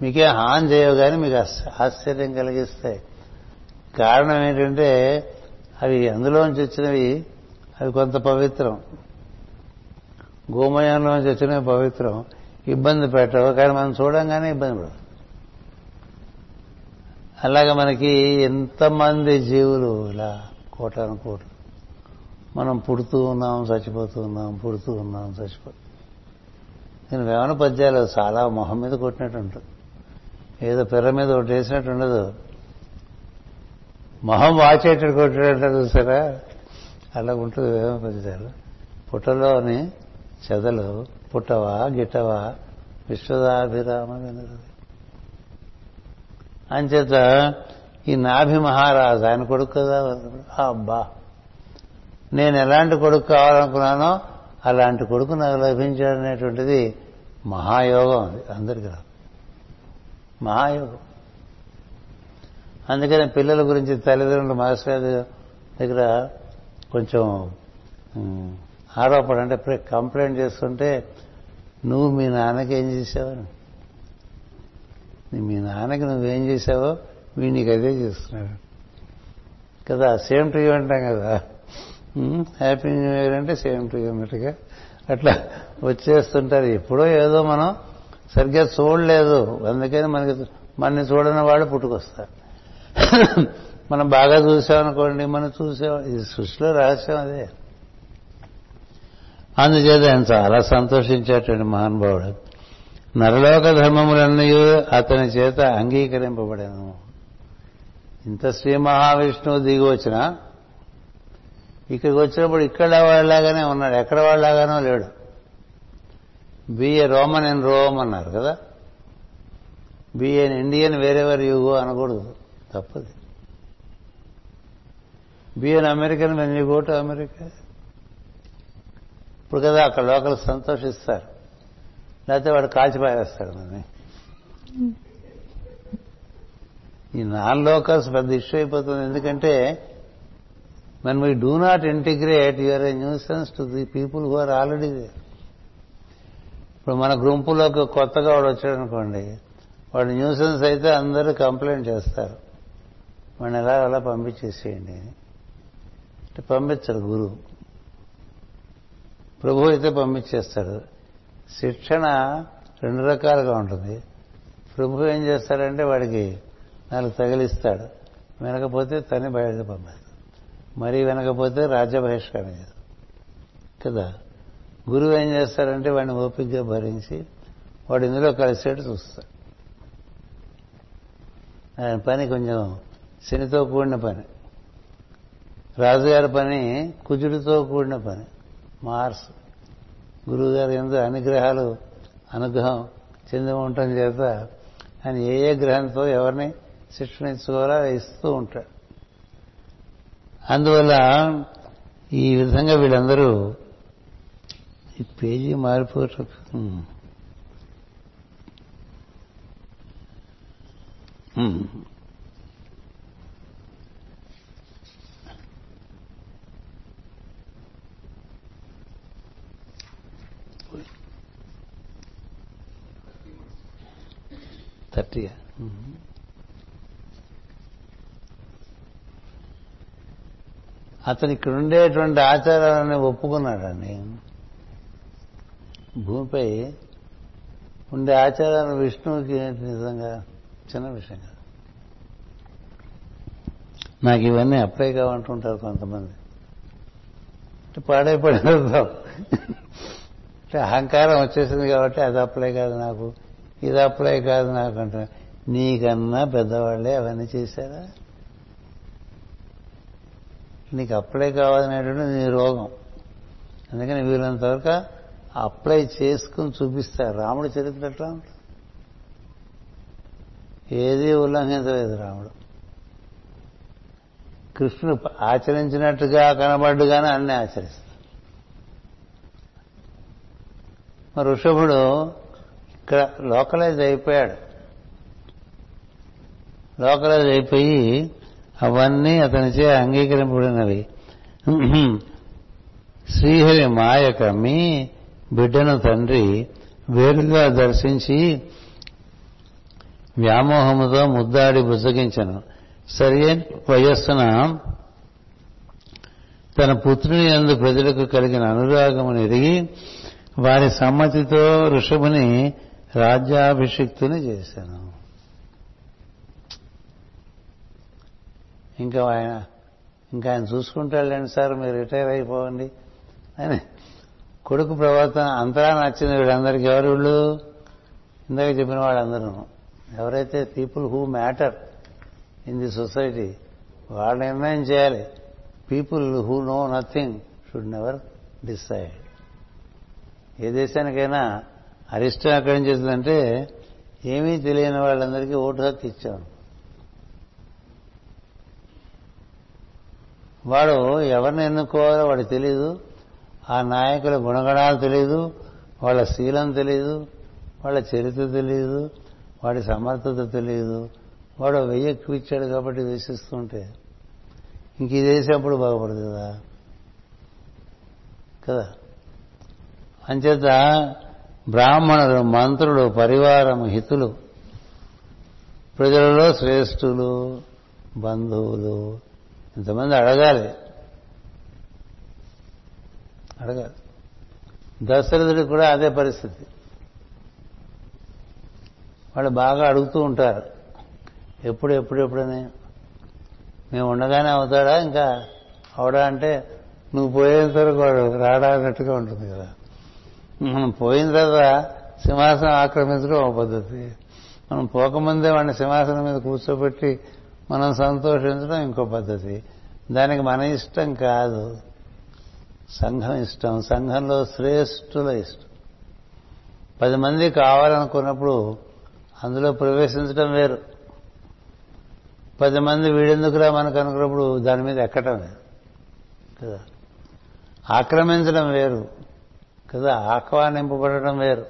మీకే హాని చేయవు కానీ మీకు ఆశ్చర్యం కలిగిస్తాయి. కారణం ఏంటంటే అవి అందులోంచి వచ్చినవి అవి కొంత పవిత్రం. గోమయంలోంచి వచ్చినవి పవిత్రం. ఇబ్బంది పెట్టవు కానీ మనం చూడంగానే ఇబ్బంది పడదు అలాగే మనకి ఎంతమంది జీవులు ఇలా కోటాను కోట్లు. మనం పుడుతూ ఉన్నాం చచ్చిపోతూ ఉన్నాం పుడుతూ ఉన్నాం చచ్చిపోతూ నేను వేమన పద్యాలు చాలా మొహం మీద కొట్టినట్టు ఉంటుంది ఏదో పిర్ర మీద ఒకటి వేసినట్టు ఉండదు. మొహం వాచేటట్టు కొట్టినట్టు చూసారా? అలా ఉంటుంది వేమ పద్యాలు పుట్టలోని చెదలు పుట్టవా గిట్టవా? విశ్వదాభిరామ వినరు అంచేత ఈ నాభి మహారాజు ఆయన కొడుకు కదా? అబ్బా! నేను ఎలాంటి కొడుకు కావాలనుకున్నానో అలాంటి కొడుకు నాకు లభించాడనేటువంటిది మహాయోగం అది అందరికీ మహాయోగం అందుకని పిల్లల గురించి తల్లిదండ్రులు మాస్టర్ దగ్గర కొంచెం ఆరోపణ అంటే కంప్లైంట్ చేస్తుంటే నువ్వు మీ నాన్నకి ఏం చేసావని మీ నాన్నకి నువ్వేం చేసావో వీడు నీకు అదే చేస్తున్నాడు. కదా సేమ్ టు యూ అంటాం కదా. హ్యాపీ న్యూ ఇయర్ అంటే సేమ్ టు యూ అన్నట్టుగా. అట్లా వచ్చేస్తుంటారు. ఎప్పుడో ఏదో మనం సరిగ్గా చూడలేదు. అందుకని మనకి మనని చూడని వాళ్ళు పుట్టుకొస్తారు. (coughs) మనం బాగా చూసామనుకోండి మనం చూసాం ఇది సృష్టిలో రహస్యం అదే. అందుచేత ఆయన చాలా సంతోషించేటువంటి మహానుభావుడు. నరలోక ధర్మములన్నీ అతని చేత అంగీకరింపబడాను. ఇంత శ్రీ మహావిష్ణువు దిగి వచ్చిన ఇక్కడికి వచ్చినప్పుడు ఇక్కడ వాళ్ళలాగానే ఉన్నాడు. ఎక్కడ వాళ్ళలాగానో లేడు. Be a Roman in Rome అన్నారు కదా? Be an Indian wherever go అనకూడదు. తప్పది. Be an American when you go to America ఇప్పుడు కదా అక్కడ లోకల్ సంతోషిస్తారు. లేకపోతే వాడు కాల్చి పారేస్తాడు మనని. ఈ నాన్ లోకల్స్ పెద్ద ఇష్యూ అయిపోతుంది. ఎందుకంటే when we do not integrate you are a nuisance to the people who are already there. ఇప్పుడు మన గుంపులోకి కొత్తగా వాడు వచ్చాడు అనుకోండి వాడు న్యూసెన్స్ అయితే అందరూ కంప్లైంట్ చేస్తారు. వాడిని ఎలా అలా పంపించేసేయండి? అంటే పంపించడు గురువు ప్రభు అయితే పంపించేస్తాడు. శిక్షణ రెండు రకాలుగా ఉంటుంది. ప్రభు ఏం చేస్తాడంటే వాడికి నాలుగు తగిలిస్తాడు. వినకపోతే తని బయటకు పంపిస్తాడు. మరీ వినకపోతే రాజ్య బహిష్కరణ చేస్తాడు. కదా? గురువు ఏం చేస్తాడంటే వాడిని ఓపికగా భరించి వాడు ఇందులో కలిసేట్టు చూస్తాడు. ఆయన పని కొంచెం శనితో కూడిన పని. రాజుగారి పని కుజుడితో కూడిన పని. మార్స్. గురువు గారు ఎందుకు అనుగ్రహాలు అనుగ్రహం చెంది ఉండటం చేత ఆయన ఏ ఏ గ్రహంతో ఎవరిని శిక్షణ ఇచ్చుకోవాలో ఇస్తూ ఉంటాడు. అందువల్ల ఈ విధంగా వీళ్ళందరూ ఈ పేజీ. హ్మ్. థర్టీగా అతను ఇక్కడ ఉండేటువంటి ఆచారాలని ఒప్పుకున్నాడండి భూమిపై ఉండే ఆచారాలు విష్ణువుకి ఏంటి నిజంగా? చిన్న విషయం కాదు. నాకు ఇవన్నీ అప్లై కావంటుంటారు కొంతమంది. అంటే పాడైపోయిన అంటే అహంకారం వచ్చేసింది కాబట్టి అది అప్లై కాదు నాకు. ఇది అప్లై కాదు నాకు అంటే నీకన్నా పెద్దవాళ్ళే అవన్నీ చేశారా? నీకు అప్లై కావాలనేటువంటి నీ రోగం. అందుకని వీళ్ళంతవరకు అప్లై చేసుకుని చూపిస్తారు. రాముడి చరిత్ర ఎట్లా ఉంటుంది ఏది ఉల్లంఘించలేదు రాముడు. కృష్ణుడు ఆచరించినట్టుగా కనబడ్డుగానే అన్నీ ఆచరిస్తాడు మరి ఋషభుడు ఇక్కడ లోకలైజ్ అయిపోయాడు. లోకలైజ్ అయిపోయి అవన్నీ అతనిచే అంగీకరింపబడినవి. (clears throat) శ్రీహరి మాయ కమ్మి బిడ్డను తండ్రి వేరుగా దర్శించి వ్యామోహముతో ముద్దాడి బుజ్జగించను. సరియైన వయస్సున తన పుత్రుని ఎందు ప్రజలకు కలిగిన అనురాగమును ఎరిగి వారి సమ్మతితో ఋషభుని రాజ్యాభిషిక్తుని చేశాను. ఇంకా ఆయన ఇంకా ఆయన చూసుకుంటాడులేండి సార్ మీరు రిటైర్ అయిపోవండి. అని కొడుకు ప్రవర్తన అంతరా నచ్చింది వీళ్ళందరికీ ఎవరు వీళ్ళు? ఇందాక చెప్పిన వాళ్ళందరూ. ఎవరైతే people who matter in the society వాళ్ళు నిర్ణయం చేయాలి. People who know nothing should never decide. ఏ దేశానికైనా అరిష్టం ఎక్కడి నుంచి వచ్చిందంటే ఏమీ తెలియని వాళ్ళందరికీ ఓటు హక్కు ఇచ్చాం. వాడు ఎవరిని ఎన్నుకోవాలో వాడు తెలియదు ఆ నాయకుల గుణగణాలు తెలియదు వాళ్ళ శీలం తెలియదు వాళ్ళ చరిత్ర తెలియదు వాడి సమర్థత తెలియదు వాడు వెయ్యి ఎక్కువ ఇచ్చాడు కాబట్టి వేసిస్తుంటే ఇంక ఇది వేసేప్పుడు బాగుపడదు కదా? కదా? అంచేత బ్రాహ్మణులు మంత్రులు పరివారం హితులు ప్రజలలో శ్రేష్ఠులు బంధువులు ఇంతమంది అడగాలి. అడగాలి దశరథుడి కూడా అదే పరిస్థితి. వాళ్ళు బాగా అడుగుతూ ఉంటారు. ఎప్పుడు ఎప్పుడు ఎప్పుడని? మేము ఉండగానే అవుతాడా? ఇంకా అవడా అంటే నువ్వు పోయేంత వరకు వాడు రాడా అన్నట్టుగా ఉంటుంది కదా. మనం పోయిన తర్వాత సింహాసనం ఆక్రమించడం ఒక పద్ధతి. మనం పోకముందే వాడిని సింహాసనం మీద కూర్చోబెట్టి మనం సంతోషించడం ఇంకో పద్ధతి. దానికి మన ఇష్టం కాదు. సంఘం ఇష్టం. సంఘంలో శ్రేష్ఠుల ఇష్టం. పది మంది కావాలనుకున్నప్పుడు అందులో ప్రవేశించడం వేరు. పది మంది వీడెందుకురా మనకు అనుకున్నప్పుడు దాని మీద ఎక్కటం వేరు కదా? ఆక్రమించడం వేరు. కదా? ఆహ్వానింపబడటం వేరు.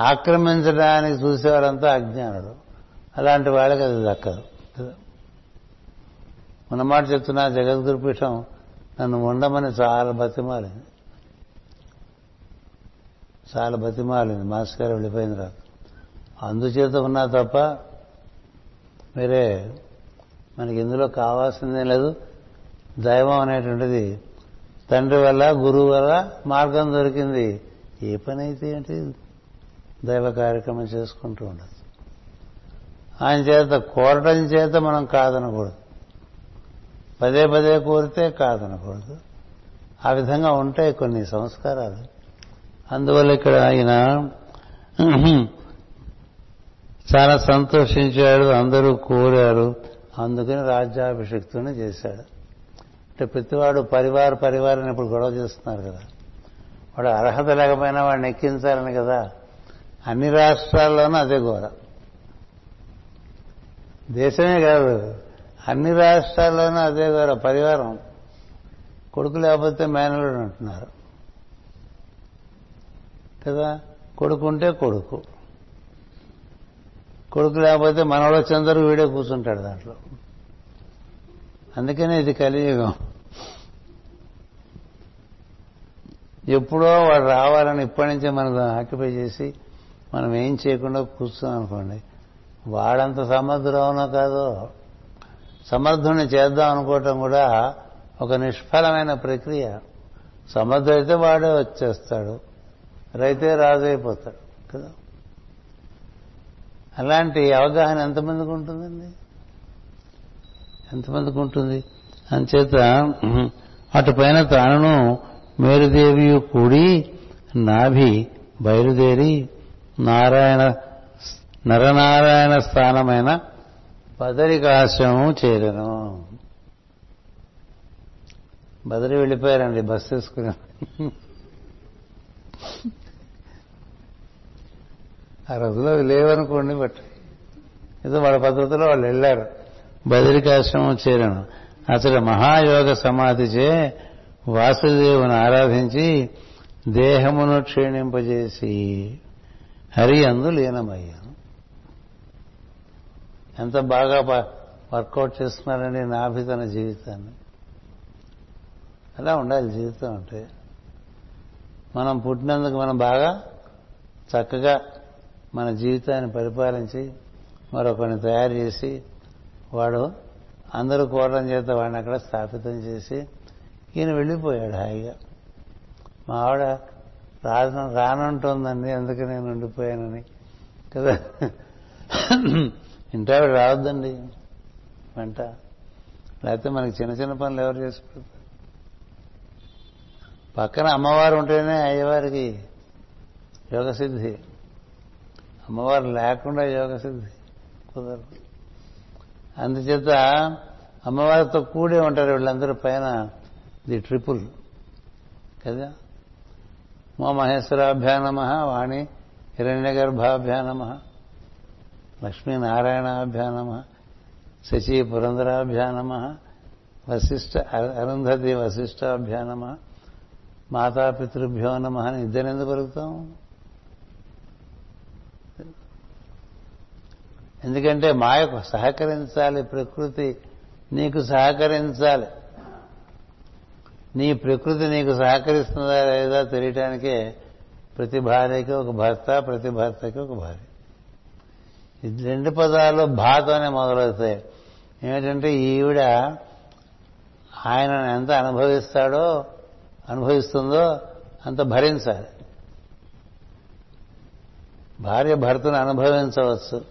ఆక్రమించడానికి చూసేవారంతా అజ్ఞానుడు అలాంటి వాళ్ళకి అది దక్కదు. కదా? మన మాట చెప్తున్నా జగద్గురుపీఠం నన్ను ఉండమని చాలా బతిమాలింది. చాలా బతిమాలింది. మాస్టర్ గారు వెళ్ళిపోయింది రా అందుచేత ఉన్నా తప్ప మీరే మనకి ఇందులో కావాల్సిందేం లేదు. దైవం అనేటువంటిది తండ్రి వల్ల గురువు వల్ల మార్గం దొరికింది. ఏ పని అయితే ఏంటి? దైవ కార్యక్రమం చేసుకుంటూ ఉండదు. ఆయన చేత కోరటం చేత మనం కాదనకూడదు. పదే పదే కోరితే కాదనకూడదు. ఆ విధంగా ఉంటాయి కొన్ని సంస్కారాలు. అందువల్ల ఇక్కడ ఆయన చాలా సంతోషించాడు అందరూ కోరారు. అందుకని రాజ్యాభిషిక్తుని చేశాడు. అంటే ప్రతివాడు పరివార పరివారాన్ని ఇప్పుడు గొడవ చేస్తున్నారు కదా. వాడు అర్హత లేకపోయినా వాడిని ఎక్కించాలని కదా. అన్ని రాష్ట్రాల్లోనూ అదే ఘోర. దేశమే కాదు. అన్ని రాష్ట్రాల్లోనూ అదే ఘోర పరివారం కొడుకు లేకపోతే మేనలుడు అంటున్నారు. కదా? కొడుకుంటే కొడుకు. కొడుకు లేకపోతే మనవాడు వచ్చేందరూ వీడే కూర్చుంటాడు దాంట్లో. అందుకనే ఇది కలియుగం. ఎప్పుడో వాడు రావాలని ఇప్పటి నుంచే మనం ఆక్యుపై చేసి మనం ఏం చేయకుండా కూర్చున్నాం అనుకోండి వాడంత సమర్థుడవునో కాదో సమర్థుని చేద్దాం అనుకోవటం కూడా ఒక నిష్ఫలమైన ప్రక్రియ. సమర్థుడైతే వాడే వచ్చేస్తాడు. రైతే రాజు అయిపోతాడు కదా? అలాంటి అవగాహన ఎంతమందికి ఉంటుందండి? ఎంతమందికి ఉంటుంది? అంచేత అటుపైన తానును మేరుదేవి కూడి నాభి బయలుదేరి నారాయణ నరనారాయణ స్థానమైన బదరికాశ్రమం చేరను. బదరి వెళ్ళిపోయారండి బస్ తీసుకుని. ఆ రోజులో లేవనుకోండి బట్ ఏదో వాళ్ళ పద్ధతిలో వాళ్ళు వెళ్ళారు. బదరికాశ్రమం చేరను. అసలు మహాయోగ సమాధిచే వాసుదేవుని ఆరాధించి దేహమును క్షీణింపజేసి హరి అందు లీనమయ్యాను. ఎంత బాగా వర్కౌట్ చేస్తున్నారని నాభి తన జీవితాన్ని. అలా ఉండాలి జీవితం అంటే. మనం పుట్టినందుకు మనం బాగా చక్కగా మన జీవితాన్ని పరిపాలించి మరొకరిని తయారు చేసి వాడు అందరూ కోరడం చేత వాడిని అక్కడ స్థాపితం చేసి ఈయన వెళ్ళిపోయాడు హాయిగా. మా ఆవిడ రాను రానుంటుందండి అందుకే నేను ఉండిపోయానని. కదా? ఇంటి ఆవిడ రావద్దండి? వెంట. లేకపోతే మనకి చిన్న చిన్న పనులు ఎవరు చేసి పెడతారు? పక్కన అమ్మవారు ఉంటేనే అయ్యవారికి యోగసిద్ధి. అమ్మవారు లేకుండా యోగసిద్ధి కుదరదు. అందుచేత అమ్మవారితో కూడే ఉంటారు వీళ్ళందరూ పైన ది ట్రిపుల్. కదా? మో మహేశ్వరాభ్యా నమ వాణి హిరణ్యగర్భాభ్యా నమ. లక్ష్మీనారాయణాభ్యానమ శశి పురంధరాభ్యా నమ వశిష్ట అరుంధతి వశిష్టాభ్యానమ మాతాపితృభ్యో నమ అని ఇద్దరు ఎందుకు పలుకుతాం? ఎందుకంటే మాయకు సహకరించాలి ప్రకృతి నీకు సహకరించాలి. నీ ప్రకృతి నీకు సహకరిస్తుందా లేదా తెలియటానికే ప్రతి భార్యకి ఒక భర్త ప్రతి భర్తకి ఒక భార్య. ఈ రెండు పదాలు భాతోనే మొదలవుతాయి. ఏమిటంటే ఈవిడ ఆయన ఎంత అనుభవిస్తాడో అనుభవిస్తుందో అంత భరించాలి. భార్య భర్తను అనుభవించవచ్చు.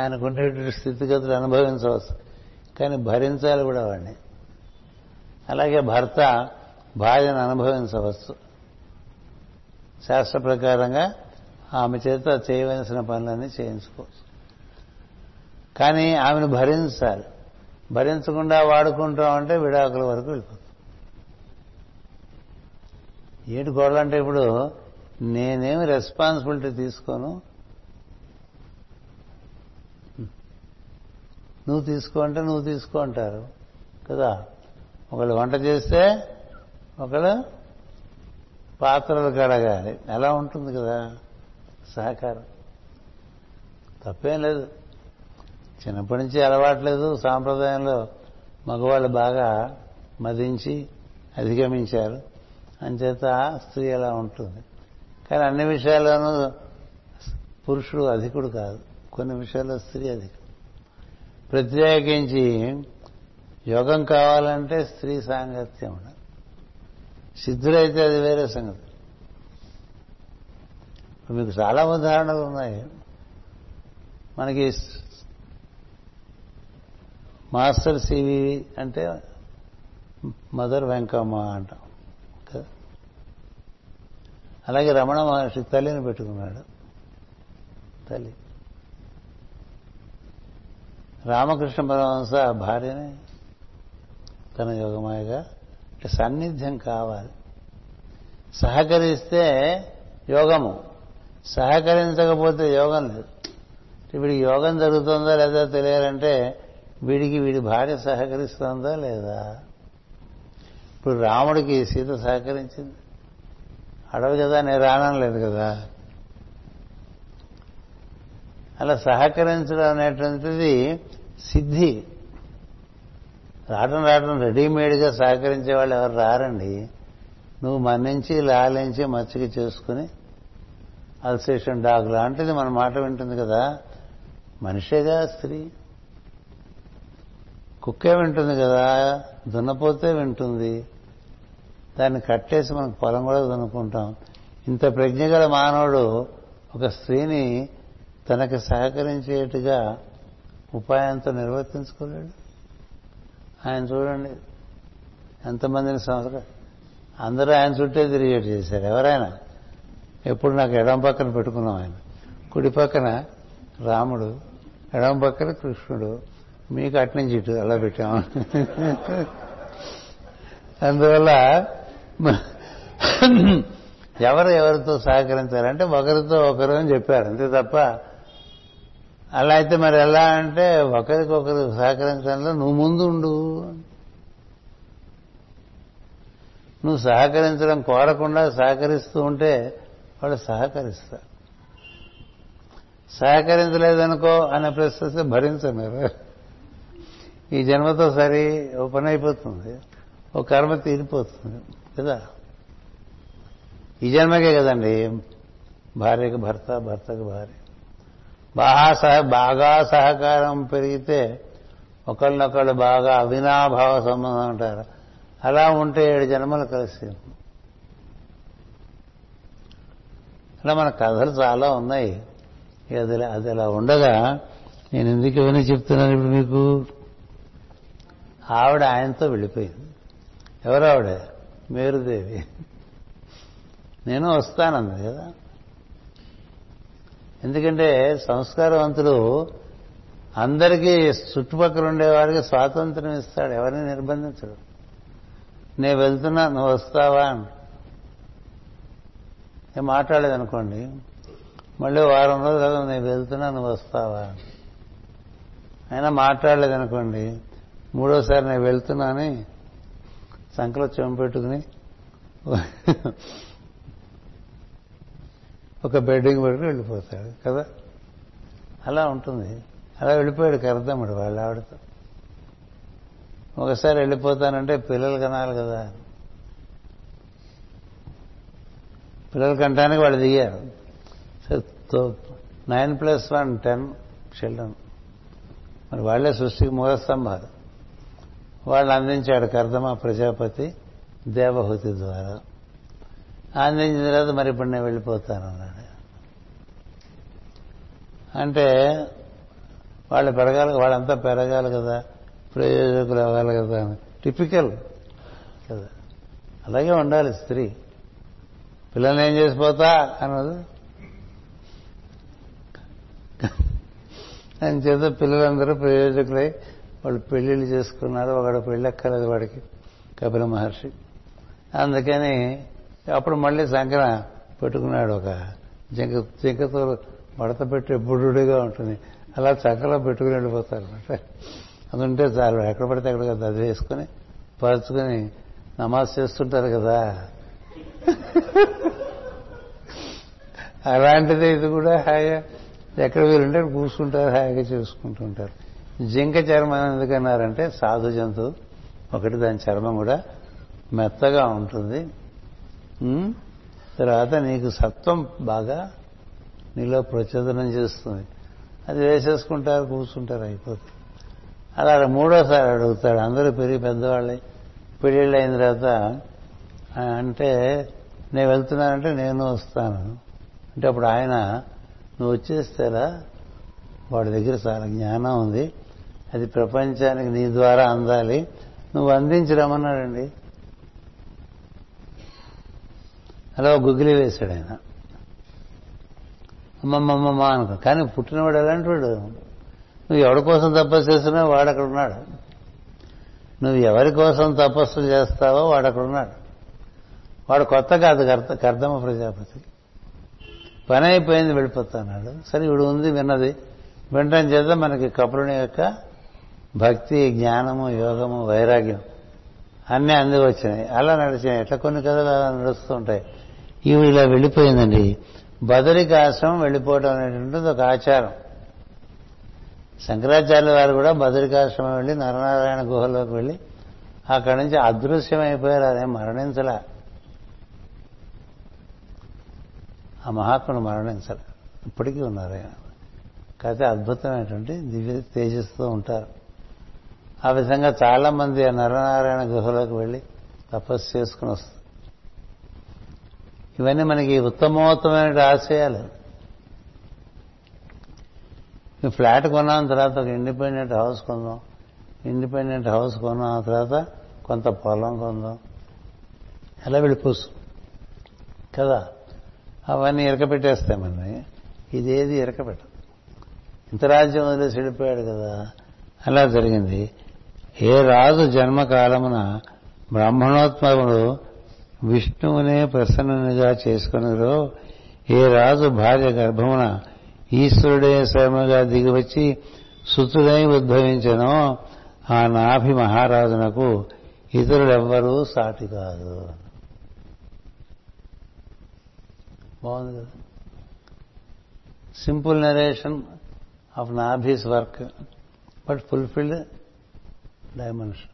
ఆయనకుండేటువంటి స్థితిగతులు అనుభవించవచ్చు. కానీ భరించాలి కూడా వాడిని. అలాగే భర్త భార్యను అనుభవించవచ్చు. శాస్త్ర ప్రకారంగా ఆమె చేత చేయవలసిన పనులన్నీ చేయించుకోవచ్చు. కానీ ఆమెను భరించాలి. భరించకుండా వాడుకుంటాం అంటే విడాకుల వరకు వెళ్ళిపోతుంది ఏడు గోడలు ఇప్పుడు నేనేమి రెస్పాన్సిబిలిటీ తీసుకోను? నువ్వు తీసుకో అంటే నువ్వు తీసుకో అంటారు. కదా? ఒకళ్ళు వంట చేస్తే ఒకళ్ళు పాత్రలు కడగాలి. ఎలా ఉంటుంది కదా సహకారం. తప్పేం లేదు. చిన్నప్పటి నుంచి అలవాట్లేదు. సాంప్రదాయంలో మగవాళ్ళు బాగా మదించి అధిగమించారు. అంచేత స్త్రీ అలా ఉంటుంది. కానీ అన్ని విషయాల్లోనూ పురుషుడు అధికుడు కాదు. కొన్ని విషయాల్లో స్త్రీ అధికుడు. ప్రత్యేకించి యోగం కావాలంటే స్త్రీ సాంగత్యం ఉండాలి. సిద్ధులైతే అది వేరే సంగతి. మీకు చాలా ఉదాహరణలు ఉన్నాయి. మనకి మాస్టర్ సివి అంటే మదర్ వెంకమ్మ అంటాం. అలాగే రమణ మహర్షి తల్లిని పెట్టుకున్నాడు. తల్లి. రామకృష్ణ పరమహంస భార్యని తన యోగమాయగా అంటే కావాలి. సహకరిస్తే యోగము. సహకరించకపోతే యోగం లేదు. ఇప్పుడు యోగం జరుగుతుందా లేదా తెలియాలంటే వీడికి వీడి భార్య సహకరిస్తుందా లేదా? ఇప్పుడు రాముడికి సీత సహకరించింది. అడవి కదా నేను రావడం లేదు కదా? అలా సహకరించడం అనేటువంటిది సిద్ధి. రావడం రావడం రెడీమేడ్గా సహకరించే వాళ్ళు ఎవరు రారండి? నువ్వు మన్నించి లాలించి మచ్చిక చేసుకుని అల్సేషన్ డాగ్ లాంటిది మన మాట వింటుంది కదా. మనిషేగా స్త్రీ. కుక్కే వింటుంది కదా దున్నపోతే వింటుంది. దాన్ని కట్టేసి మనకు పొలం కూడా దున్నుకుంటాం. ఇంత ప్రజ్ఞగల మానవుడు ఒక స్త్రీని తనకి సహకరించేట్టుగా ఉపాయంతో నిర్వర్తించుకోలేడు. ఆయన చూడండి ఎంతమందిని సంవత్సరం అందరూ ఆయన చుట్టే తిరిగేట్ చేశారు. ఎవరైనా? ఎప్పుడు నాకు ఎడం పక్కన పెట్టుకున్నాం ఆయన. కుడి పక్కన రాముడు ఎడం పక్కన కృష్ణుడు మీకు అట్నుంచి ఇటు అలా పెట్టాము. అందువల్ల ఎవరు ఎవరితో సహకరించాలంటే ఒకరితో ఒకరు అని చెప్పారు. అంతే తప్ప అలా అయితే మరి ఎలా అంటే ఒకరికొకరు సహకరించడంలో నువ్వు ముందు ఉండు. నువ్వు సహకరించడం కోరకుండా సహకరిస్తూ ఉంటే వాళ్ళు సహకరిస్తారు సహకరించలేదనుకో అనే ప్రశ్న మీరు ఈ జన్మతో సరి ఓ పని అయిపోతుంది. ఓ కర్మ తీరిపోతుంది. కదా? ఈ జన్మకే కదండి భార్యకి భర్త భర్తకు భార్య. బాగా సహ బాగా సహకారం పెరిగితే ఒకళ్ళనొకళ్ళు బాగా అవినాభావ సంబంధం అంటారు. అలా ఉంటే ఏడు జన్మలు కలిసి. అలా మన కథలు చాలా ఉన్నాయి. అది అది అలా ఉండగా నేను ఎందుకు ఇవన్నీ చెప్తున్నాను ఇప్పుడు మీకు? ఆవిడ ఆయనతో వెళ్ళిపోయింది. ఎవరు ఆవిడ? మేరుదేవి. నేను వస్తానంది కదా. ఎందుకంటే సంస్కారవంతుడు అందరికీ చుట్టుపక్కల ఉండేవారికి స్వాతంత్రం ఇస్తాడు ఎవరిని నిర్బంధించడు. నేను వెళ్తున్నా నువ్వు వస్తావా? నేను మాట్లాడలేదనుకోండి మళ్ళీ వారం రోజులు కదా నేను వెళ్తున్నా నువ్వు వస్తావా? అయినా మాట్లాడలేదనుకోండి మూడోసారి నేను వెళ్తున్నా అని సంకలో చెంపు పెట్టుకుని ఒక బెడ్డింగ్ పెట్టుకుని వెళ్ళిపోతాడు కదా? అలా ఉంటుంది. అలా వెళ్ళిపోయాడు కరదమ్ముడు వాళ్ళ ఆవిడతో. ఒకసారి వెళ్ళిపోతానంటే పిల్లలు కనాలి కదా. పిల్లలు కంటానికి వాళ్ళు దిగారు. Nine plus one ten children. మరి వాళ్ళే సృష్టికి మూలస్తంభాలు. వాళ్ళు అందించాడు కర్దమ ప్రజాపతి దేవహూతి ద్వారా. అందించిన తర్వాత మరి ఇప్పుడు నేను వెళ్ళిపోతాను అన్నాడు. అంటే వాళ్ళు పెరగాలి వాళ్ళంతా పెరగాలి కదా ప్రయోజకులు అవ్వాలి కదా అని. టిపికల్ కదా. అలాగే ఉండాలి స్త్రీ. పిల్లల్ని ఏం చేసిపోతా అన్నది. అని చేత పిల్లలందరూ ప్రయోజకులై వాళ్ళు పెళ్ళిళ్ళు చేసుకున్నారు ఒకడు పెళ్ళక్కర్లేదు వాడికి కపిల మహర్షి. అందుకని అప్పుడు మళ్ళీ శంకర పెట్టుకున్నాడు ఒక జింక జింకతో మడత పెట్టి బుడుడిగా ఉంటుంది. అలా చక్కలో పెట్టుకుని వెళ్ళిపోతారు. అనమాట అది ఉంటే చాలు ఎక్కడ పడితే అక్కడ కదా అది వేసుకుని పరుచుకొని నమాజ్ చేస్తుంటారు కదా. అలాంటిదే ఇది కూడా హాయిగా. ఎక్కడ వీరుంటే కూర్చుంటారు హాయిగా చేసుకుంటూ ఉంటారు జింక చర్మం ఎందుకన్నారంటే సాధు జంతువు ఒకటి దాని చర్మం కూడా మెత్తగా ఉంటుంది. తర్వాత నీకు సత్వం బాగా నీలో ప్రచోదనం చేస్తుంది. అది వేసేసుకుంటారు కూర్చుంటారు అయిపోతుంది. అలా మూడోసారి అడుగుతాడు. అందరూ పెరిగి పెద్దవాళ్ళే. పెళ్ళిళ్ళు అయిన తర్వాత అంటే నేను వెళ్తున్నానంటే నేను వస్తాను. అంటే అప్పుడు ఆయన నువ్వు వచ్చేస్తారా వాడి దగ్గర చాలా జ్ఞానం ఉంది. అది ప్రపంచానికి నీ ద్వారా అందాలి. నువ్వు అందించి రమ్మన్నాడండి. అలా గుగ్గిలి వేశాడు ఆయన. అమ్మమ్మమ్మ అనుకో. కానీ పుట్టినవాడు ఎలాంటి వాడు? నువ్వు ఎవరి కోసం తపస్సు చేస్తున్నావు వాడు అక్కడ ఉన్నాడు. నువ్వు ఎవరి కోసం తపస్సు చేస్తావో వాడు అక్కడ ఉన్నాడు. వాడు కొత్త కాదు కర్త కర్దమ ప్రజాపతి. పని అయిపోయింది వెళ్ళిపోతున్నాడు. సరే ఇప్పుడు ఉంది విన్నది. వినడం చేత మనకి కపులుని యొక్క భక్తి జ్ఞానము యోగము వైరాగ్యం అన్నీ అంది వచ్చినాయి. అలా నడిచినాయి. ఎట్లా కొన్ని కథలు అలా నడుస్తూ ఉంటాయి. ఇవి ఇలా వెళ్ళిపోయిందండి. బదరికి ఆశ్రమం వెళ్ళిపోవడం అనేటువంటిది ఒక ఆచారం. శంకరాచార్యుల వారు కూడా బదరికాశ్రమం వెళ్ళి నరనారాయణ గుహలోకి వెళ్ళి అక్కడి నుంచి అదృశ్యమైపోయారు. అదే మరణించల. ఆ మహాత్ముడు మరణించలే. ఇప్పటికీ ఉన్నారు ఆయన. కాకపోతే అద్భుతమైనటువంటి దివ్య తేజస్తో ఉంటారు. ఆ విధంగా చాలా మంది ఆ నరనారాయణ గుహలోకి వెళ్ళి తపస్సు చేసుకుని వస్తారు. ఇవన్నీ మనకి ఉత్తమోత్తమైన ఆశయాలు. ఈ ఫ్లాట్ కొన్నాం తర్వాత ఒక ఇండిపెండెంట్ హౌస్ కొందాం. ఇండిపెండెంట్ హౌస్ కొన్నాం ఆ తర్వాత కొంత పొలం కొందాం. ఎలా వెళ్ళిపోసు కదా? అవన్నీ ఇరకపెట్టేస్తాయి మనని ఇదేది ఇరకపెట్టదు. ఇంత రాజ్యం వదిలేసి వెళ్ళిపోయాడు కదా? అలా జరిగింది. ఏ రాజు జన్మకాలమున బ్రాహ్మణోత్మకుడు విష్ణువునే ప్రసన్నునిగా చేసుకున్నదో ఏ రాజు భార్య గర్భమున ఈశ్వరుడే స్వయముగా దిగివచ్చి సుతుడై ఉద్భవించనో ఆ నాభి మహారాజునకు ఇతరులెవ్వరూ సాటి కాదు. బాగుంది కదా? Simple narration of Nabhi's work but fulfilled dimension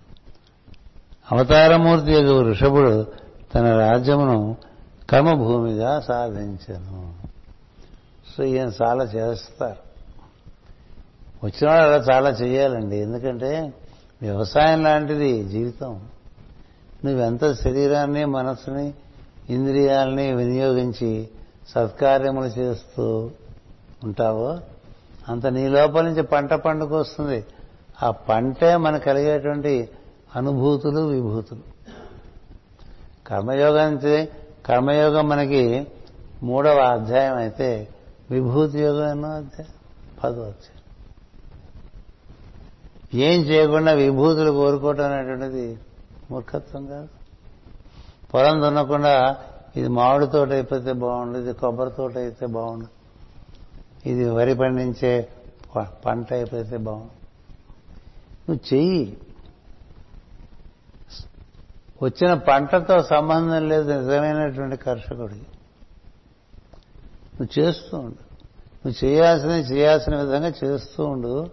అవతారమూర్తి యొక్క ఋషభుడు తన రాజ్యమును కర్మభూమిగా సాధించను. సో ఈయన చాలా చేస్తారు. వచ్చిన వాళ్ళు అలా చాలా చేయాలండి. ఎందుకంటే వ్యవసాయం లాంటిది జీవితం. నువ్వెంత శరీరాన్ని మనసుని ఇంద్రియాలని వినియోగించి సత్కార్యములు చేస్తూ ఉంటావో అంత నీ లోపల నుంచి పంట పండుకొస్తుంది. ఆ పంటే మన కలిగేటువంటి అనుభూతులు విభూతులు. కర్మయోగం కర్మయోగం మనకి మూడవ అధ్యాయం అయితే విభూతి యోగం ఎన్నో అధ్యాయం? పదో అధ్యాయం. ఏం చేయకుండా విభూతులు కోరుకోవటం అనేటువంటిది మూర్ఖత్వం కాదు. పొలం దున్నకుండా ఇది మామిడి తోట అయిపోతే బాగుండు ఇది కొబ్బరి తోట అయితే బాగుండు ఇది వరి పండించే ప- పంట అయిపోతే బాగుండు. నువ్వు చెయ్యి. వచ్చిన పంటతో సంబంధం లేదు నిజమైనటువంటి కర్షకుడికి. నువ్వు చేస్తూ ఉండు. నువ్వు చేయాల్సిన చేయాల్సిన విధంగా చేస్తూ ఉండు.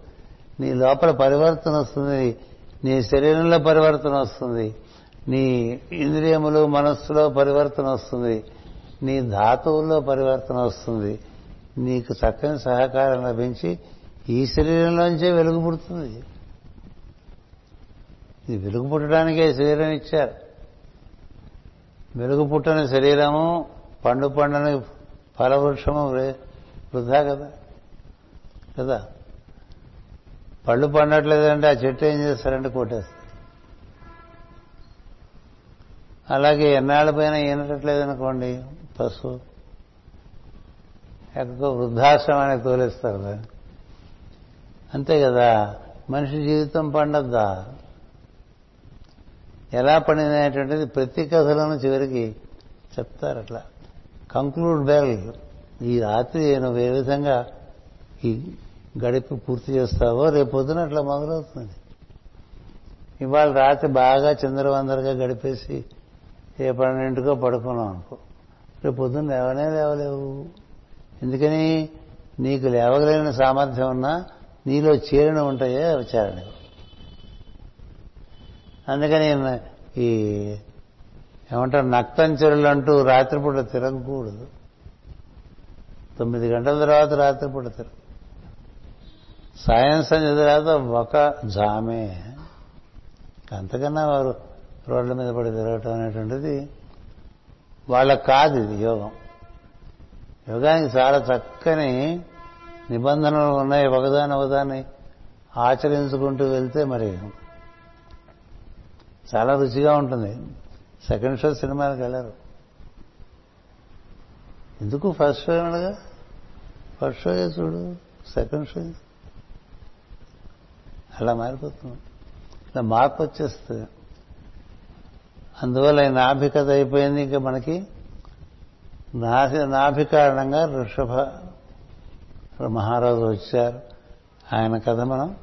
నీ లోపల పరివర్తన వస్తుంది. నీ శరీరంలో పరివర్తన వస్తుంది. నీ ఇంద్రియములు మనస్సులో పరివర్తన వస్తుంది. నీ ధాతువుల్లో పరివర్తన వస్తుంది. నీకు చక్కని సహకారం లభించి ఈ శరీరంలోంచే వెలుగు పుడుతుంది. ఇది వెలుగు పుట్టడానికే శరీరం ఇచ్చారు. వెలుగు పుట్టని శరీరము పండు పండని ఫలవృక్షము వృధా కదా? కదా? పళ్ళు పండట్లేదంటే ఆ చెట్టు ఏం చేస్తారంటే కొట్టేస్తారు. అలాగే ఎన్నాళ్ళ పైన ఈనట్లేదనుకోండి పశువు. ఎక్కడికో వృద్ధాశ్రమానికి తోలేస్తారు అంతే కదా? మనిషి జీవితం పండద్దా? ఎలా పండినటువంటిది ప్రతి కథలను చివరికి చెప్తారు అట్లా. కంక్లూడ్ బెల్ ఈ రాత్రి నువ్వు ఏ విధంగా ఈ గడిపి పూర్తి చేస్తావో రేపు పొద్దున అట్లా మొదలవుతుంది. ఇవాళ రాత్రి బాగా చిందరవందరగా గడిపేసి ఏ పన్నెండుకో పడుకున్నాం అనుకో రేపు పొద్దున్న లేవనే లేవలేవు. ఎందుకని? నీకు లేవగలిగిన సామర్థ్యం ఉన్నా నీలో చేరిన ఉంటాయే అవి అందుకని ఈ ఏమంటారు నక్తంచెరులు అంటూ రాత్రిపూట తిరగకూడదు. తొమ్మిది గంటల తర్వాత రాత్రిపూట తిరగ. సాయం సంధ్య తర్వాత ఒక జామే. అంతకన్నా వారు రోడ్ల మీద పడి తిరగటం అనేటువంటిది వాళ్ళకు కాదు ఇది యోగం. యోగానికి చాలా చక్కని నిబంధనలు ఉన్నాయి. ఒకదాని ఒకదాన్ని ఆచరించుకుంటూ వెళ్తే మరి చాలా రుచిగా ఉంటుంది. సెకండ్ షో సినిమాలకు వెళ్ళరు. ఎందుకు ఫస్ట్ షో అనగా ఫస్ట్ షో చూడు? సెకండ్ షో అలా మారిపోతుంది. ఇలా మార్పు వచ్చేస్తుంది అందువల్ల ఈ అయిపోయింది ఇంకా మనకి. నాభి నాభి కారణంగా ఋషభ మహారాజు వచ్చారు. ఆయన కథ మనం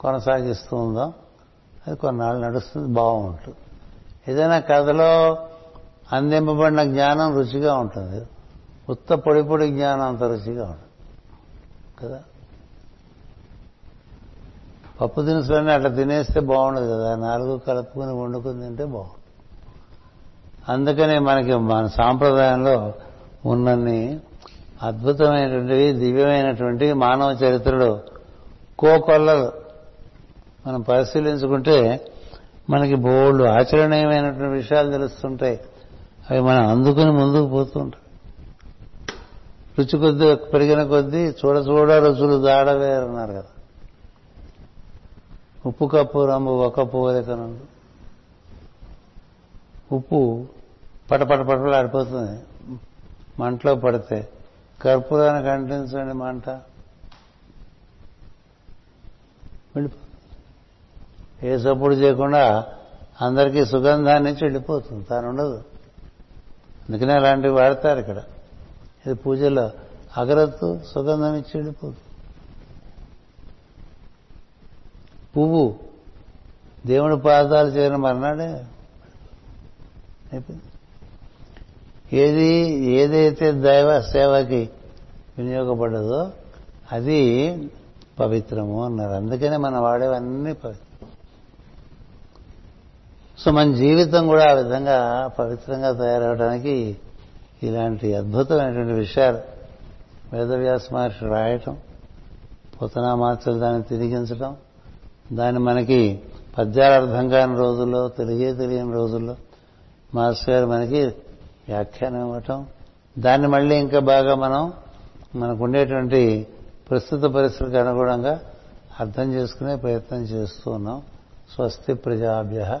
కొనసాగిస్తూ ఉందాం. అది కొన్నాళ్ళు నడుస్తుంది బాగుంటుంది. ఏదైనా కథలో అందింపబడిన జ్ఞానం రుచిగా ఉంటుంది. ఉత్త పొడి పొడి జ్ఞానం అంత రుచిగా ఉంటుంది. కదా? పప్పు దినుసులన్నీ అట్లా తినేస్తే బాగుండదు కదా? నాలుగు కలుపుకుని వండుకుని తింటే బాగుంటుంది. అందుకనే మనకి మన సాంప్రదాయంలో ఉన్నన్ని అద్భుతమైనటువంటివి దివ్యమైనటువంటి మానవ చరిత్రలో కోకొల్లలు మనం పరిశీలించుకుంటే మనకి బోళ్ళు ఆచరణీయమైనటువంటి విషయాలు తెలుస్తుంటాయి. అవి మనం అందుకుని ముందుకు పోతుంటాం రుచి కొద్ది పెరిగిన కొద్దీ చూడ చూడ రుచులు దాడవేరన్నారు కదా. ఉప్పు కప్పు రంబు ఒక పోలికనుండు ఉప్పు పటపట పటలు ఆడిపోతుంది మంటలో పడితే కర్పూరానికి అంటించండి మంట. వెళ్ళిపో. ఏ సప్పుడు చేయకుండా అందరికీ సుగంధాన్ని నుంచి వెళ్ళిపోతుంది. తాను ఉండదు. అందుకనే అలాంటివి వాడతారు ఇక్కడ. ఇది పూజలో అగరత్తు సుగంధం ఇచ్చి వెళ్ళిపోతుంది. పువ్వు దేవుడి పాదాలు చేరిన మర్నాడే అయిపోయింది. ఏది ఏదైతే దైవ సేవకి వినియోగపడదో అది పవిత్రము అన్నారు. అందుకనే మనం వాడేవన్నీ పవిత్రం. సో మన జీవితం కూడా ఆ విధంగా పవిత్రంగా తయారవడానికి ఇలాంటి అద్భుతమైనటువంటి విషయాలు వేదవ్యాస మహర్షి రాయటం పుతనామాత్రలు దాన్ని తిరిగించడం దాన్ని మనకి పద్యాల అర్థం కాని రోజుల్లో తెలియే తెలియని రోజుల్లో మాస్టర్ గారు మనకి వ్యాఖ్యానం ఇవ్వటం దాన్ని మళ్ళీ ఇంకా బాగా మనం మనకు ఉండేటువంటి ప్రస్తుత పరిస్థితికి అనుగుణంగా అర్థం చేసుకునే ప్రయత్నం చేస్తూ ఉన్నాం. స్వస్తి ప్రజాభ్య.